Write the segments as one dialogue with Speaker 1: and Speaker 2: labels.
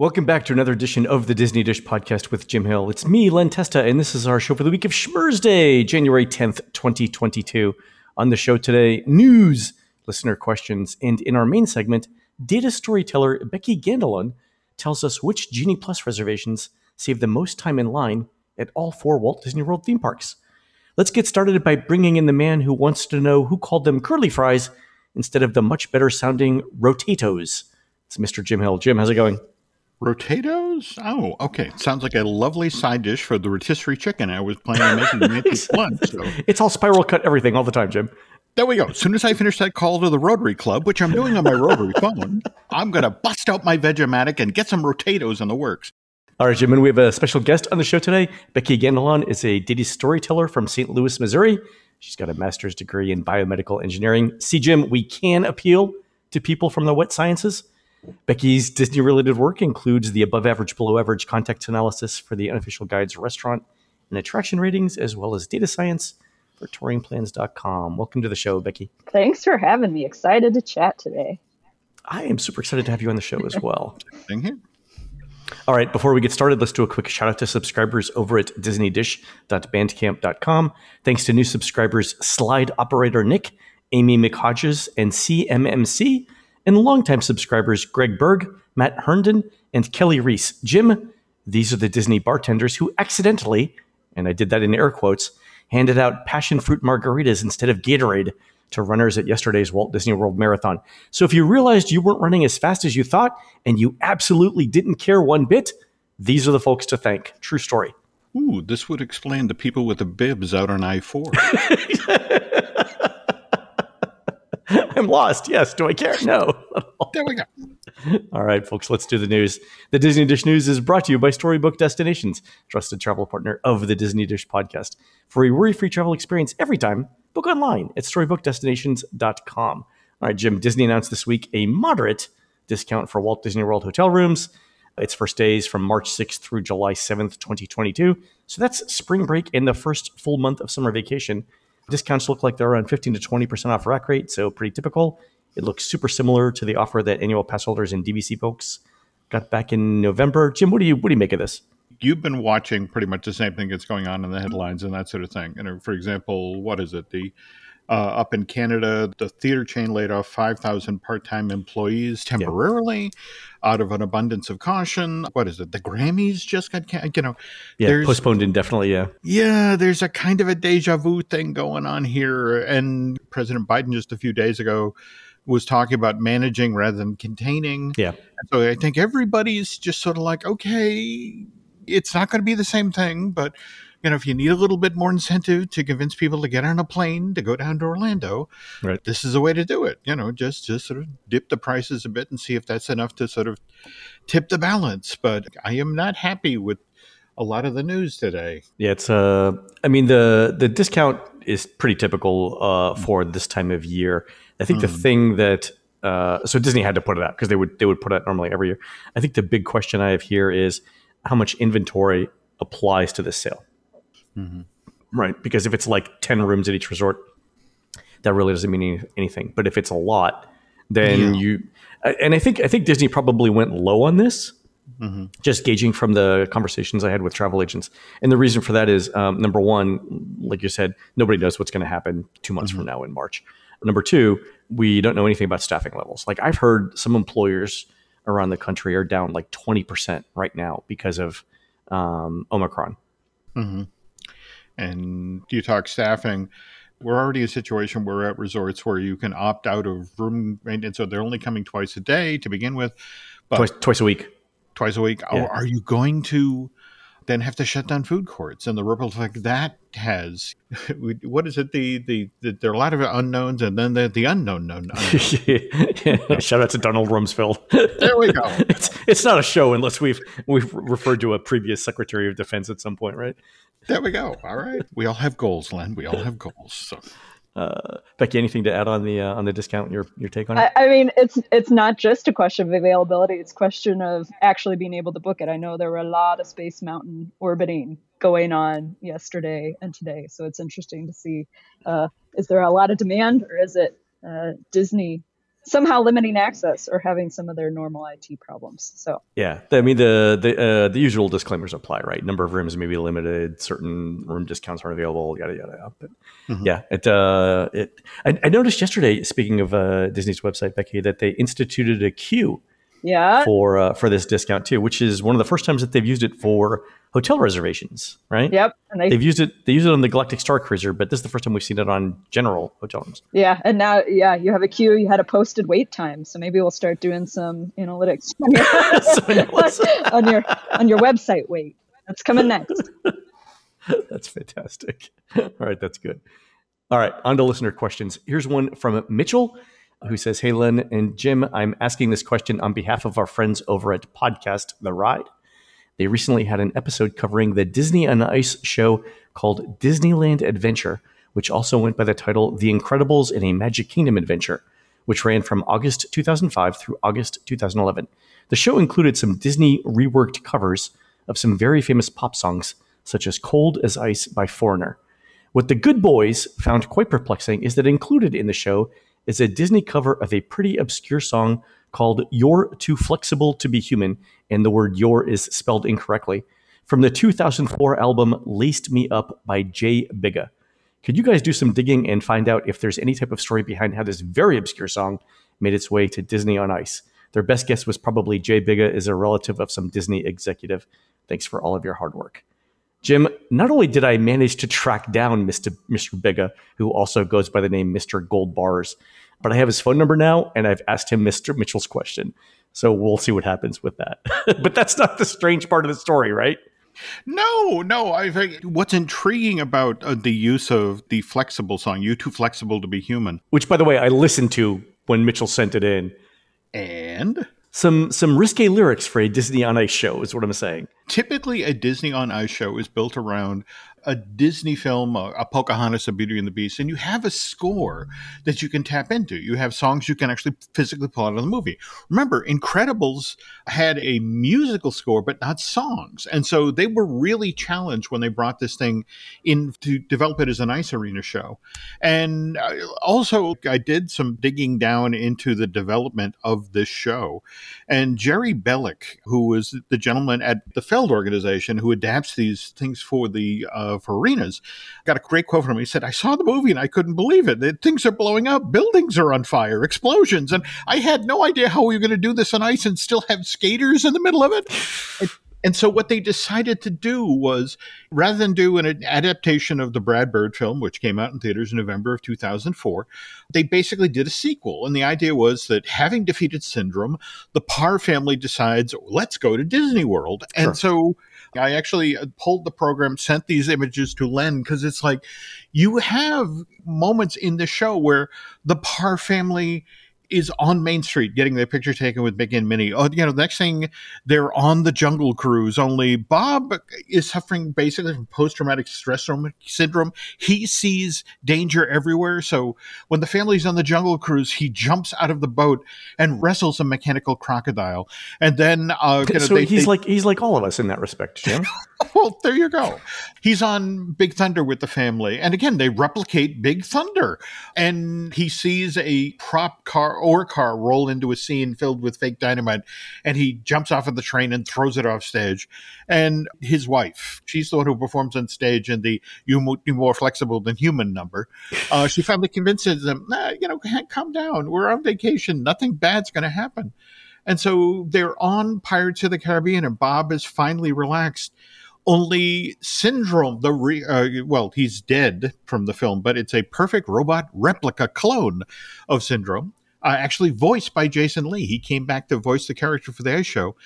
Speaker 1: Welcome back to another edition of the Disney Dish podcast with Jim Hill. It's me, Len Testa, and this is our show for the week of Schmurz Day, January 10th, 2022. On the show today, news, listener questions, and in our main segment, data storyteller Becky Gandillon tells us which Genie Plus reservations save the most time in line at all four Walt Disney World theme parks. Let's get started by bringing in the man who wants to know who called them curly fries instead of the much better sounding rotatos. It's Mr. Jim Hill. Jim, how's it going?
Speaker 2: Rotatoes? Oh, okay. Sounds like a lovely side dish for the rotisserie chicken I was planning on making to make this lunch. So.
Speaker 1: It's all spiral cut everything all the time, Jim.
Speaker 2: There we go. As soon as I finish that call to the Rotary Club, which I'm doing on my rotary phone, I'm going to bust out my Vegematic and get some Rotatoes in the works.
Speaker 1: All right, Jim, and we have a special guest on the show today. Becky Gandillon is a data storyteller from St. Louis, Missouri. She's got a master's degree in biomedical engineering. See, Jim, we can appeal to people from the wet sciences. Becky's Disney related work includes the above average, below average context analysis for the unofficial guide's restaurant and attraction ratings, as well as data science for touringplans.com. Welcome to the show, Becky.
Speaker 3: Thanks for having me. Excited to chat today.
Speaker 1: I am super excited to have you on the show as well.
Speaker 2: Thing here.
Speaker 1: All right, before we get started, let's do a quick shout out to subscribers over at disneydish.bandcamp.com. Thanks to new subscribers Slide Operator Nick, Amy McHodges, and CMMC and longtime subscribers Greg Berg, Matt Herndon, and Kelly Reese. Jim, these are the Disney bartenders who accidentally, and I did that in air quotes, handed out passion fruit margaritas instead of Gatorade to runners at yesterday's Walt Disney World Marathon. So if you realized you weren't running as fast as you thought and you absolutely didn't care one bit, these are the folks to thank. True story.
Speaker 2: Ooh, this would explain the people with the bibs out on I 4.
Speaker 1: I'm lost. Yes. Do I care? No.
Speaker 2: there we go.
Speaker 1: All right, folks, let's do the news. The Disney Dish News is brought to you by Storybook Destinations, trusted travel partner of the Disney Dish podcast. For a worry free travel experience every time, book online at storybookdestinations.com. All right, Jim, Disney announced this week a moderate discount for Walt Disney World hotel rooms. Its first days from March 6th through July 7th, 2022. So that's spring break and the first full month of summer vacation. Discounts look like they're around 15 to 20% off rack rate, so pretty typical. It looks super similar to the offer that annual pass holders and DVC folks got back in November. Jim, what do you what do you make of this?
Speaker 2: You've been watching pretty much the same thing that's going on in the headlines and that sort of thing. And uh, for example, what is it? The uh, up in Canada, the theater chain laid off 5,000 part time employees temporarily out of an abundance of caution. What is it? The Grammys just got, you know,
Speaker 1: yeah, postponed indefinitely. Yeah.
Speaker 2: Yeah, there's a kind of a deja vu thing going on here. And President Biden just a few days ago was talking about managing rather than containing.
Speaker 1: Yeah.
Speaker 2: So I think everybody's just sort of like, okay, it's not going to be the same thing, but you know, if you need a little bit more incentive to convince people to get on a plane to go down to Orlando,
Speaker 1: right.
Speaker 2: this is a way to do it. You know, just just sort of dip the prices a bit and see if that's enough to sort of tip the balance. But I am not happy with a lot of the news today.
Speaker 1: Yeah, it's uh I mean the the discount is pretty typical uh for this time of year. I think mm. the thing that uh, so Disney had to put it out because they would they would put it out normally every year. I think the big question I have here is how much inventory applies to this sale. Mm-hmm. Right. Because if it's like 10 rooms at each resort, that really doesn't mean any, anything. But if it's a lot, then yeah. you, and I think, I think Disney probably went low on this. Mm-hmm. Just gauging from the conversations I had with travel agents, and the reason for that is um, number one, like you said, nobody knows what's going to happen two months mm-hmm. from now in March. Number two, we don't know anything about staffing levels. Like I've heard some employers around the country are down like 20% right now because of um, Omicron.
Speaker 2: Mm-hmm and you talk staffing, we're already in a situation where at resorts where you can opt out of room maintenance. So they're only coming twice a day to begin with.
Speaker 1: But twice, twice a week.
Speaker 2: Twice a week. Yeah. are you going to then have to shut down food courts and the ripple effect that has. what is it? The, the, the there are a lot of unknowns, and then the the unknown known.
Speaker 1: yeah. Shout out to Donald Rumsfeld.
Speaker 2: there we go.
Speaker 1: it's it's not a show unless we've we've referred to a previous Secretary of Defense at some point, right?
Speaker 2: There we go. All right, we all have goals, Len. We all have goals. So.
Speaker 1: Uh, Becky, anything to add on the uh, on the discount? Your your take on it?
Speaker 3: I, I, mean, it's it's not just a question of availability; it's a question of actually being able to book it. I know there were a lot of Space Mountain orbiting going on yesterday and today, so it's interesting to see uh, is there a lot of demand or is it uh, Disney somehow limiting access or having some of their normal IT problems. So
Speaker 1: yeah, I mean the the uh, the usual disclaimers apply, right? Number of rooms may be limited, certain room discounts aren't available, yada yada. yada. But mm-hmm. yeah, it uh, it I, I, noticed yesterday. Speaking of uh, Disney's website, Becky, that they instituted a queue
Speaker 3: yeah
Speaker 1: for uh, for this discount too, which is one of the first times that they've used it for hotel reservations, right?
Speaker 3: Yep.
Speaker 1: And they, have used it. They use it on the Galactic Star Cruiser, but this is the first time we've seen it on general hotel rooms.
Speaker 3: Yeah, and now yeah, you have a queue. You had a posted wait time, so maybe we'll start doing some analytics on your, on your on your website. Wait, that's coming next.
Speaker 1: that's fantastic. All right, that's good. All right, on to listener questions. Here's one from Mitchell who says, Hey, Len and Jim, I'm asking this question on behalf of our friends over at Podcast The Ride. They recently had an episode covering the Disney on Ice show called Disneyland Adventure, which also went by the title The Incredibles in a Magic Kingdom Adventure, which ran from August 2005 through August 2011. The show included some Disney reworked covers of some very famous pop songs, such as Cold as Ice by Foreigner. What the good boys found quite perplexing is that included in the show is a Disney cover of a pretty obscure song called You're Too Flexible to Be Human, and the word your is spelled incorrectly, from the 2004 album Laced Me Up by Jay Bigga. Could you guys do some digging and find out if there's any type of story behind how this very obscure song made its way to Disney on Ice? Their best guess was probably Jay Bigga is a relative of some Disney executive. Thanks for all of your hard work. Jim, not only did I manage to track down Mr. Mr. Bigga, who also goes by the name Mr. Gold Bars, but I have his phone number now, and I've asked him Mr. Mitchell's question. So we'll see what happens with that. but that's not the strange part of the story, right?
Speaker 2: No, no. I think what's intriguing about uh, the use of the flexible song, "You Too Flexible to Be Human,"
Speaker 1: which, by the way, I listened to when Mitchell sent it in,
Speaker 2: and
Speaker 1: some some risque lyrics for a Disney on Ice show is what I'm saying.
Speaker 2: Typically, a Disney on Ice show is built around a Disney film, a, a, Pocahontas, a Beauty and the Beast, and you have a score that you can tap into. You have songs you can actually physically pull out of the movie. Remember, Incredibles had a musical score, but not songs. And so they were really challenged when they brought this thing in to develop it as an ice arena show. And uh, also, I did some digging down into the development of this show. And Jerry Bilik, who was the gentleman at the Feld organization who adapts these things for the uh, uh, for arenas. Got a great quote from him. He said, I saw the movie and I couldn't believe it. The, things are blowing up, buildings are on fire, explosions. And I had no idea how we were going to do this on ice and still have skaters in the middle of it. it and so what they decided to do was rather than do an adaptation of the Brad Bird film, which came out in theaters in November of 2004, they basically did a sequel. And the idea was that having defeated Syndrome, the Parr family decides, let's go to Disney World. Sure. And so I actually uh, pulled the program, sent these images to Len because it's like you have moments in the show where the Parr family is on Main Street getting their picture taken with Mickey and Minnie. Oh, you know, the next thing they're on the Jungle Cruise. Only Bob is suffering basically from post traumatic stress syndrome. He sees danger everywhere. So when the family's on the Jungle Cruise, he jumps out of the boat and wrestles a mechanical crocodile. And then, uh,
Speaker 1: you know, so they, he's they, like he's like all of us in that respect, Jim.
Speaker 2: well, there you go. He's on Big Thunder with the family, and again, they replicate Big Thunder, and he sees a prop car ore car roll into a scene filled with fake dynamite, and he jumps off of the train and throws it off stage. And his wife, she's the one who performs on stage in the "You More Flexible Than Human" number. Uh, she finally convinces them, nah, you know, calm down. We're on vacation. Nothing bad's going to happen. And so they're on Pirates of the Caribbean, and Bob is finally relaxed only Syndrome, the re- uh, well, he's dead from the film, but it's a perfect robot replica clone of Syndrome uh, actually voiced by Jason Lee. He came back to voice the character for the Ice Show.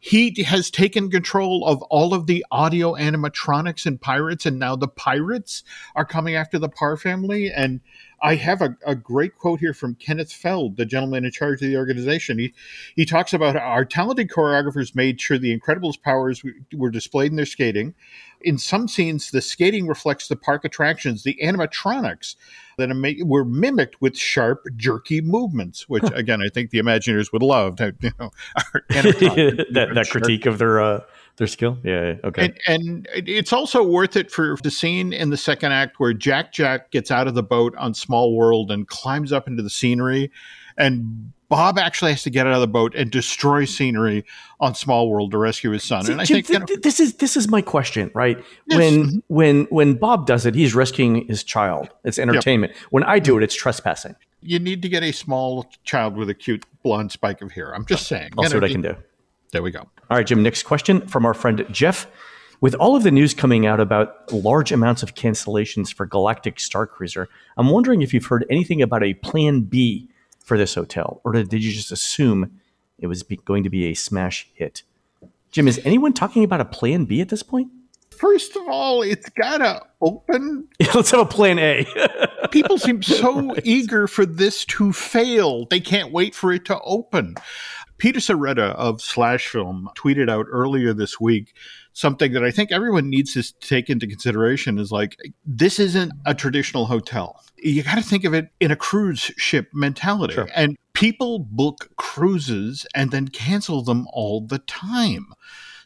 Speaker 2: He has taken control of all of the audio animatronics and pirates, and now the pirates are coming after the Parr family. And I have a, a great quote here from Kenneth Feld, the gentleman in charge of the organization. He he talks about our talented choreographers made sure the Incredibles powers were displayed in their skating. In some scenes, the skating reflects the park attractions. The animatronics that were mimicked with sharp, jerky movements, which again I think the Imagineers would love. To, you know,
Speaker 1: that, that critique of their uh, their skill. Yeah, okay.
Speaker 2: And, and, it's also worth it for the scene in the second act where Jack Jack gets out of the boat on Small World and climbs up into the scenery and Bob actually has to get out of the boat and destroy scenery on Small World to rescue his son.
Speaker 1: See,
Speaker 2: and I
Speaker 1: Jim,
Speaker 2: think you know,
Speaker 1: this is this is my question, right?
Speaker 2: Yes.
Speaker 1: When mm-hmm. when when Bob does it, he's rescuing his child. It's entertainment. When I do it, it's trespassing.
Speaker 2: you need to get a small child with a cute blonde spike of hair. I'm just saying.
Speaker 1: I'll see what I can do.
Speaker 2: There we go.
Speaker 1: All right, Jim. Next question from our friend Jeff. With all of the news coming out about large amounts of cancellations for Galactic Star Cruiser, I'm wondering if you've heard anything about a Plan B for this hotel, or did you just assume it was be- going to be a smash hit? Jim, is anyone talking about a Plan B at this point?
Speaker 2: First of all, it's gotta open.
Speaker 1: Let's have a Plan A.
Speaker 2: People seem so eager for this to fail. They can't wait for it to open. Peter Sciretta of Slash Film tweeted out earlier this week something that I think everyone needs to take into consideration is like, this isn't a traditional hotel. You got to think of it in a cruise ship mentality.
Speaker 1: Sure.
Speaker 2: And people book cruises and then cancel them all the time.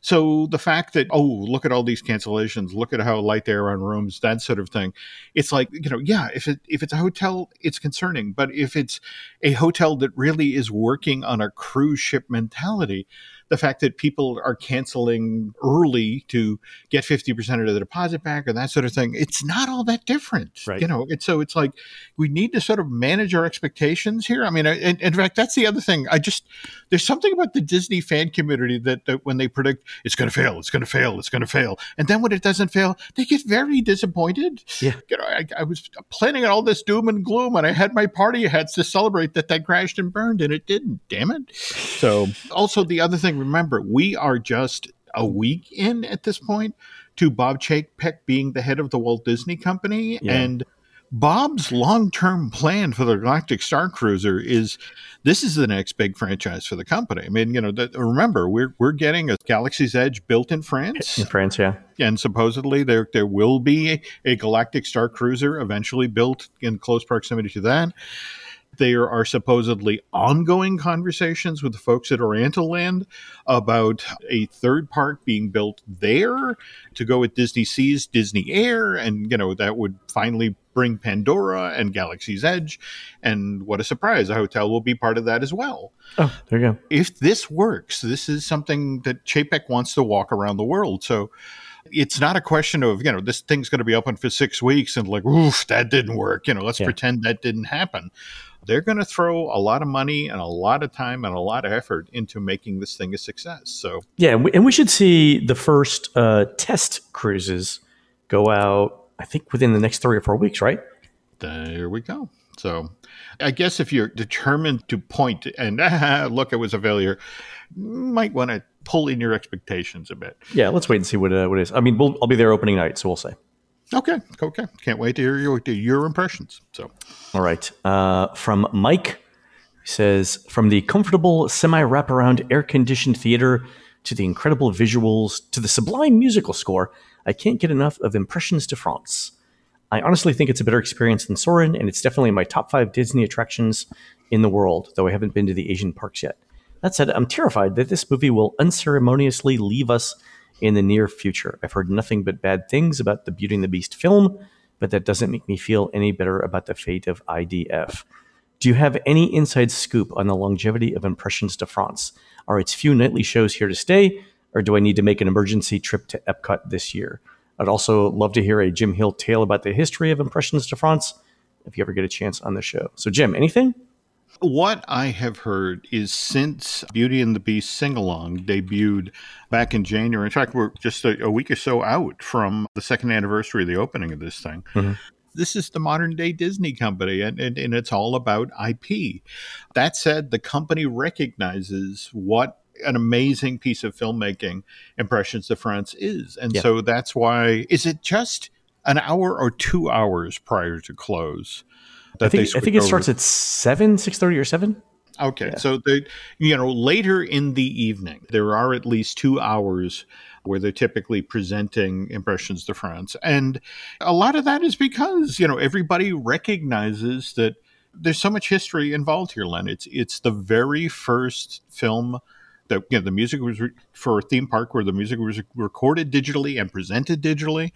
Speaker 2: So the fact that oh look at all these cancellations, look at how light they are on rooms, that sort of thing, it's like you know yeah if it if it's a hotel it's concerning, but if it's a hotel that really is working on a cruise ship mentality, the fact that people are canceling early to get 50% of the deposit back or that sort of thing, it's not all that different.
Speaker 1: Right.
Speaker 2: You know, it's so it's like we need to sort of manage our expectations here. I mean, I- in, in fact, that's the other thing. I just, there's something about the Disney fan community that, that when they predict it's going to fail, it's going to fail, it's going to fail. And then when it doesn't fail, they get very disappointed.
Speaker 1: Yeah.
Speaker 2: You know, I, I was planning on all this doom and gloom and I had my party hats to celebrate that that crashed and burned and it didn't. Damn it. So, also the other thing, remember, we are just a week in at this point to Bob Chapek being the head of the Walt Disney Company.
Speaker 1: Yeah.
Speaker 2: And Bob's long term plan for the Galactic Star Cruiser is this is the next big franchise for the company. I mean, you know, that, remember, we're, we're getting a Galaxy's Edge built in France
Speaker 1: in France, yeah.
Speaker 2: and supposedly there there will be a galactic star cruiser eventually built in close proximity to that. There are supposedly ongoing conversations with the folks at Oriental Land about a third park being built there to go with Disney Seas, Disney Air, and you know that would finally bring Pandora and Galaxy's Edge. And what a surprise, a hotel will be part of that as well
Speaker 1: Oh, there you go.
Speaker 2: if this works, this is something that Chapek wants to walk around the world. So it's not a question of, you know, this thing's going to be open for six weeks and like, oof, that didn't work. You know, let's
Speaker 1: Yeah.
Speaker 2: pretend that didn't happen. They're going to throw a lot of money and a lot of time and a lot of effort into making this thing a success. So
Speaker 1: Yeah, and we, and we should see the first uh, test cruises go out. I think within the next three or four weeks, right?
Speaker 2: there we go. So I guess if you're determined to point and ah, look, it was a failure, might want to pull in your expectations a bit.
Speaker 1: Yeah, let's wait and see what uh, what it is. I mean, we'll, I'll be there opening night, so we'll see.
Speaker 2: Okay, okay. Can't wait to hear your, your impressions. So
Speaker 1: All right. Uh, from Mike, he says, from the comfortable semi wraparound air conditioned theater to the incredible visuals to the sublime musical score, I can't get enough of Impressions de France. I honestly think it's a better experience than Soarin', and it's definitely my top five Disney attractions in the world, though I haven't been to the Asian parks yet. That said, I'm terrified that this movie will unceremoniously leave us in the near future. I've heard nothing but bad things about the Beauty and the Beast film, but that doesn't make me feel any better about the fate of IDF. Do you have any inside scoop on the longevity of Impressions de France? Are its few nightly shows here to stay, or do I need to make an emergency trip to Epcot this year? I'd also love to hear a Jim Hill tale about the history of Impressions de France if you ever get a chance on the show. So, Jim, anything?
Speaker 2: What I have heard is since Beauty and the Beast sing along debuted back in January, in fact, we're just a, a week or so out from the second anniversary of the opening of this thing.
Speaker 1: Mhm.
Speaker 2: This is the modern day Disney company, and, and, and it's all about IP. That said, the company recognizes what an amazing piece of filmmaking Impressions de France is. And
Speaker 1: Yeah.
Speaker 2: so that's why, is it just an hour or two hours prior to close?
Speaker 1: I
Speaker 2: that they
Speaker 1: think, I think it
Speaker 2: over
Speaker 1: starts at 7, 6.30 or 7.
Speaker 2: Okay, so they, you know later in the evening there are at least two hours where they're typically presenting impressions de France, and a lot of that is because you know everybody recognizes that there's so much history involved here, Len. It's it's the very first film that you know, the music was re- for a theme park where the music was recorded digitally and presented digitally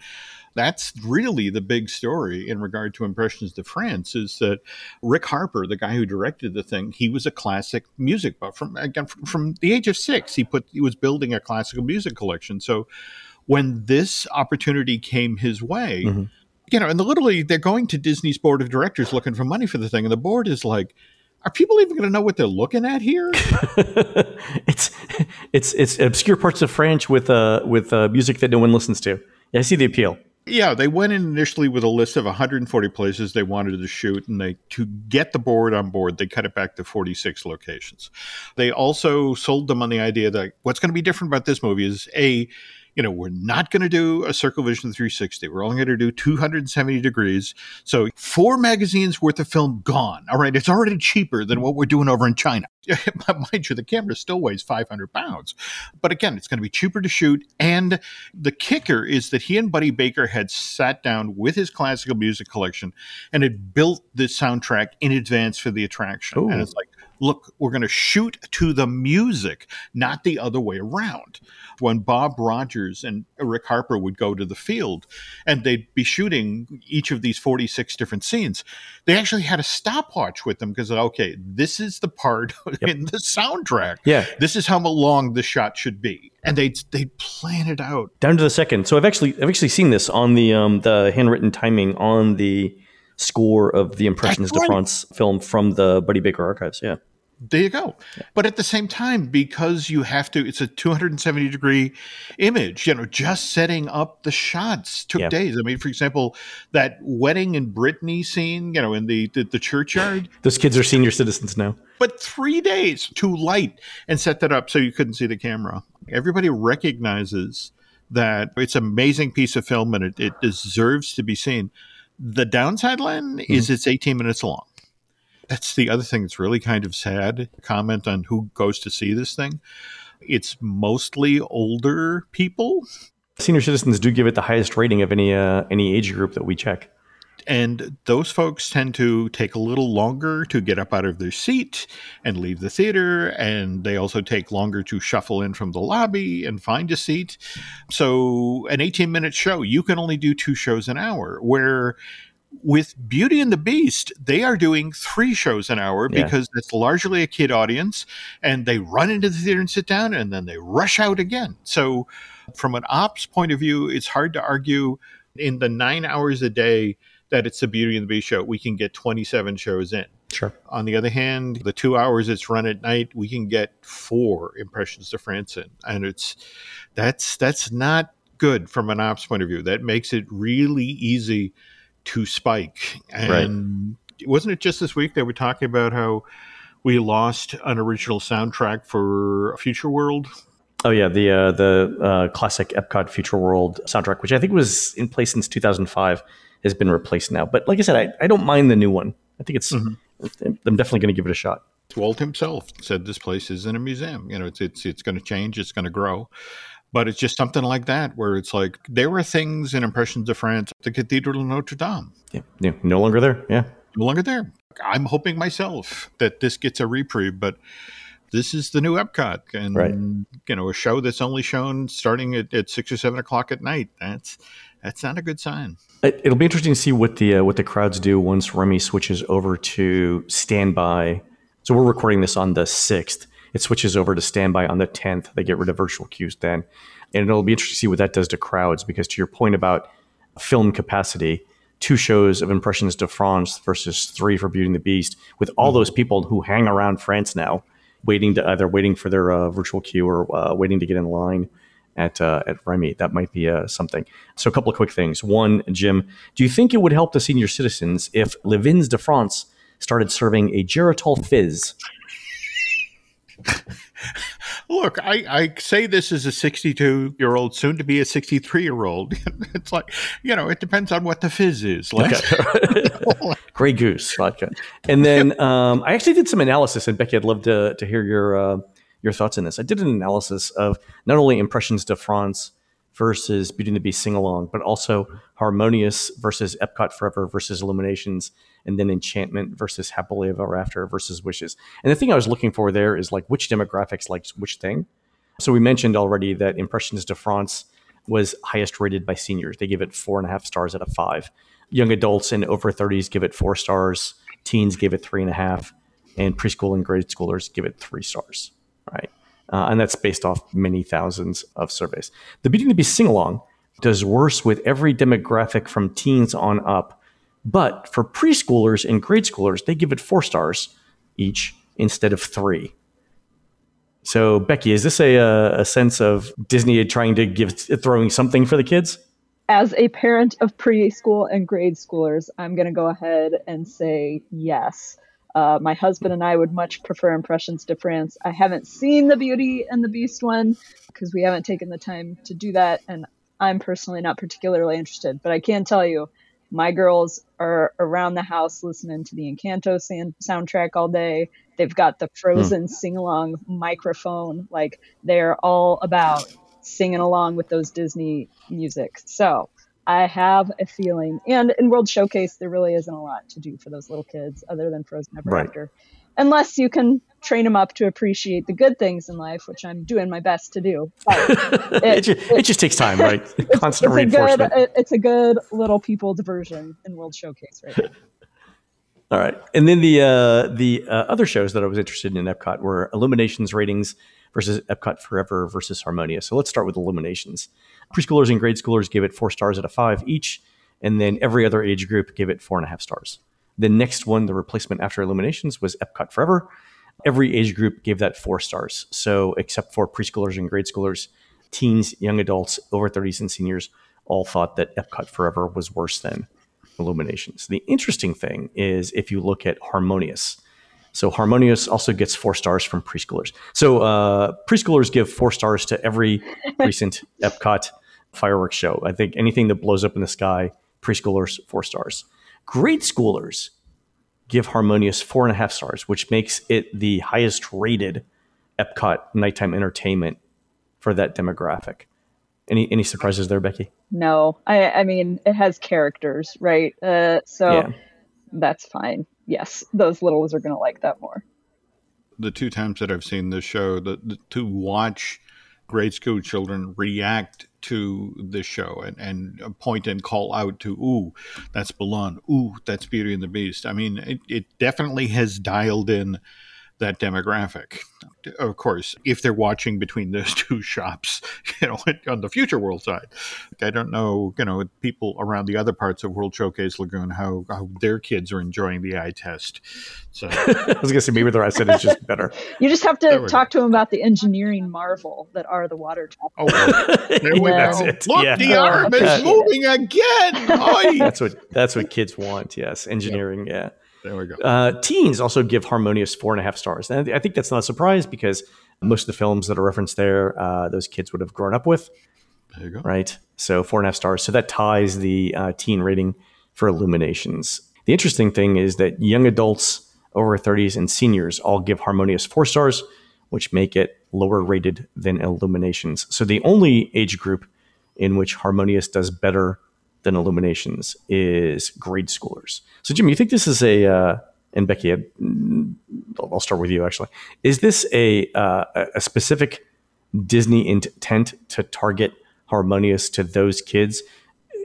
Speaker 2: that's really the big story in regard to Impressions de France is that Rick Harper, the guy who directed the thing, he was a classic music buff from again from, from the age of six. He put he was building a classical music collection. So when this opportunity came his way, mm-hmm. you know, and literally they're going to Disney's board of directors looking for money for the thing, and the board is like, are people even going to know what they're looking at here?
Speaker 1: it's it's it's obscure parts of French with uh with uh, music that no one listens to. Yeah, I see the appeal.
Speaker 2: Yeah, they went in initially with a list of 140 places they wanted to shoot, and they to get the board on board, they cut it back to 46 locations. They also sold them on the idea that what's going to be different about this movie is a you know, we're not going to do a Circle Vision 360. We're only going to do 270 degrees. So four magazines worth of film gone. All right, it's already cheaper than what we're doing over in China. Mind you, the camera still weighs 500 pounds. But again, it's going to be cheaper to shoot. And the kicker is that he and Buddy Baker had sat down with his classical music collection and had built the soundtrack in advance for the attraction. Ooh. And it's like, look, we're going to shoot to the music, not the other way around. When Bob Rogers and Rick Harper would go to the field and they'd be shooting each of these 46 different scenes, they actually had a stopwatch with them because, okay, this is the part yep. in the soundtrack.
Speaker 1: Yeah.
Speaker 2: This is how long the shot should be. And they'd, they'd plan it out.
Speaker 1: Down to the second. So I've actually, I've actually seen this on the, um, the handwritten timing on the score of the Impressions de France film from the Buddy Baker archives. Yeah
Speaker 2: there you go. Yeah. But at the same time, because you have to, it's a 270 degree image, you know, just setting up the shots took days. I mean, for example, that wedding in Brittany scene, you know, in the, the, the churchyard.
Speaker 1: Those kids are senior citizens now.
Speaker 2: But three days to light and set that up so you couldn't see the camera. Everybody recognizes that it's an amazing piece of film and it, it deserves to be seen. The downside, Len, mm-hmm. is it's 18 minutes long that's the other thing that's really kind of sad. Comment on who goes to see this thing. It's mostly older people.
Speaker 1: Senior citizens do give it the highest rating of any uh, any age group that we check.
Speaker 2: And those folks tend to take a little longer to get up out of their seat and leave the theater. And they also take longer to shuffle in from the lobby and find a seat. So, an 18 minute show, you can only do two shows an hour, where with Beauty and the Beast, they are doing three shows an hour yeah. because it's largely a kid audience, and they run into the theater and sit down, and then they rush out again. So, from an ops point of view, it's hard to argue in the nine hours a day that it's a Beauty and the Beast show, we can get 27 shows in.
Speaker 1: Sure.
Speaker 2: On the other hand, the two hours it's run at night, we can get four impressions de France in, and it's that's that's not good from an ops point of view. That makes it really easy to spike. And right. wasn't it just this week that we're talking about how we lost an original soundtrack for Future World?
Speaker 1: Oh yeah, the uh, the uh, classic Epcot Future World soundtrack, which I think was in place since 2005, has been replaced now. But like I said, I, I don't mind the new one. I think it's mm-hmm. I'm definitely going to give it a shot.
Speaker 2: Walt himself said this place is in a museum. You know, it's it's it's going to change. It's going to grow but it's just something like that where it's like there were things in Impressions de France, the Cathedral of Notre Dame.
Speaker 1: Yeah, yeah, no longer there. Yeah,
Speaker 2: no longer there. I'm hoping myself that this gets a reprieve, but this is the new Epcot, and right. you know, a show that's only shown starting at, at six or seven o'clock at night. That's that's not a good sign.
Speaker 1: It'll be interesting to see what the uh, what the crowds do once Remy switches over to standby. So we're recording this on the sixth it switches over to standby on the 10th. They get rid of virtual queues then. And it'll be interesting to see what that does to crowds because to your point about film capacity, two shows of Impressions de France versus three for Beauty and the Beast, with all mm-hmm. those people who hang around France now, waiting to either waiting for their uh, virtual queue or uh, waiting to get in line at uh, at Remy. That might be uh, something. So a couple of quick things. One, Jim, do you think it would help the senior citizens if Les Vins de France started serving a Geritol fizz
Speaker 2: Look, I, I say this as a 62 year old, soon to be a 63 year old. it's like, you know, it depends on what the fizz is. Okay.
Speaker 1: Grey Goose vodka. And then um, I actually did some analysis, and Becky, I'd love to, to hear your, uh, your thoughts on this. I did an analysis of not only Impressions de France versus Beauty and the Beast sing along, but also Harmonious versus Epcot Forever versus Illuminations, and then Enchantment versus Happily Ever After versus Wishes. And the thing I was looking for there is like which demographics likes which thing. So we mentioned already that Impressions de France was highest rated by seniors. They give it four and a half stars out of five. Young adults and over 30s give it four stars. Teens give it three and a half, and preschool and grade schoolers give it three stars. Right uh, and that's based off many thousands of surveys. The Beauty and the Beast sing along does worse with every demographic from teens on up, but for preschoolers and grade schoolers, they give it four stars each instead of three. So, Becky, is this a, a sense of Disney trying to give throwing something for the kids?
Speaker 3: As a parent of preschool and grade schoolers, I'm going to go ahead and say yes. Uh, my husband and I would much prefer Impressions de France. I haven't seen the Beauty and the Beast one because we haven't taken the time to do that, and I'm personally not particularly interested. But I can tell you, my girls are around the house listening to the Encanto soundtrack all day. They've got the Frozen mm. sing along microphone. Like they're all about singing along with those Disney music. So I have a feeling, and in World Showcase, there really isn't a lot to do for those little kids other than Frozen Ever right. After, unless you can train them up to appreciate the good things in life, which I'm doing my best to do.
Speaker 1: It, it, just, it, just, takes time, right? Constant
Speaker 3: it's, reinforcement. A good, it's a good little people diversion in World Showcase, right?
Speaker 1: All right, and then the uh, the uh, other shows that I was interested in in Epcot were Illuminations ratings versus Epcot Forever versus Harmonious. So let's start with Illuminations. Preschoolers and grade schoolers give it four stars out of five each, and then every other age group gave it four and a half stars. The next one, the replacement after Illuminations, was Epcot Forever. Every age group gave that four stars. So, except for preschoolers and grade schoolers, teens, young adults, over 30s, and seniors all thought that Epcot Forever was worse than Illuminations. The interesting thing is if you look at Harmonious, so Harmonious also gets four stars from preschoolers. So uh, preschoolers give four stars to every recent Epcot fireworks show. I think anything that blows up in the sky, preschoolers four stars. Grade schoolers give Harmonious four and a half stars, which makes it the highest rated Epcot nighttime entertainment for that demographic. Any any surprises there, Becky?
Speaker 3: No, I I mean it has characters, right? Uh, so yeah. that's fine yes, those littles are going to like that more.
Speaker 2: The two times that I've seen this show, the, the, to watch grade school children react to the show and, and point and call out to, ooh, that's Balon, ooh, that's Beauty and the Beast. I mean, it, it definitely has dialed in that demographic. Of course, if they're watching between those two shops, you know, on the future world side, I don't know, you know, people around the other parts of World Showcase Lagoon how, how their kids are enjoying the eye test. So
Speaker 1: I was gonna say maybe the rest of it is just better.
Speaker 3: You just have to talk go. to them about the engineering marvel that are the water tops. Oh,
Speaker 2: there we go. Look, yeah. the arm is moving again.
Speaker 1: that's what that's what kids want. Yes, engineering. Yep. Yeah.
Speaker 2: There we go.
Speaker 1: Uh, teens also give Harmonious four and a half stars. And I think that's not a surprise because most of the films that are referenced there, uh, those kids would have grown up with.
Speaker 2: There you go.
Speaker 1: Right. So four and a half stars. So that ties the uh, teen rating for Illuminations. The interesting thing is that young adults over 30s and seniors all give Harmonious four stars, which make it lower rated than Illuminations. So the only age group in which Harmonious does better than Illuminations is grade schoolers. So, Jim, you think this is a, uh, and Becky, I'll start with you actually. Is this a, uh, a specific Disney intent to target Harmonious to those kids?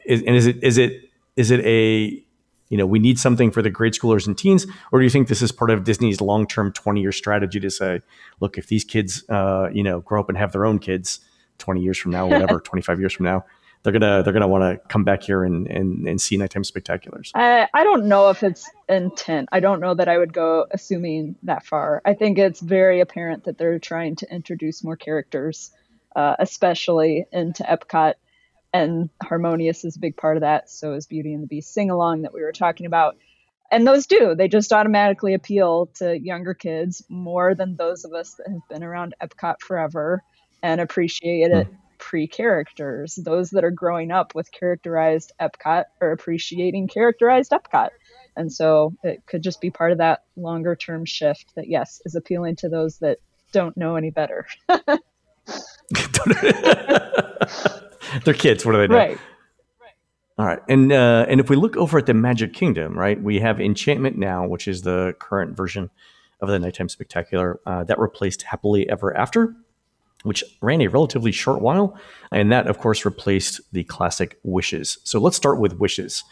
Speaker 1: Is, and is it, is it, is it a, you know, we need something for the grade schoolers and teens, or do you think this is part of Disney's long-term 20-year strategy to say, look, if these kids, uh, you know, grow up and have their own kids 20 years from now, whatever, 25 years from now, they're gonna they're gonna want to come back here and, and and see nighttime spectaculars.
Speaker 3: I I don't know if it's intent. I don't know that I would go assuming that far. I think it's very apparent that they're trying to introduce more characters, uh, especially into Epcot, and Harmonious is a big part of that. So is Beauty and the Beast sing along that we were talking about. And those do. They just automatically appeal to younger kids more than those of us that have been around Epcot forever and appreciate it mm pre characters. Those that are growing up with characterized Epcot or appreciating characterized Epcot. And so it could just be part of that longer term shift that, yes, is appealing to those that don't know any better.
Speaker 1: They're kids. What do they know?
Speaker 3: Right.
Speaker 1: All right, and uh, and if we look over at the Magic Kingdom, right, we have Enchantment now, which is the current version of the Nighttime Spectacular uh, that replaced Happily Ever After, which ran a relatively short while, and that of course replaced the classic Wishes. So let's start with Wishes.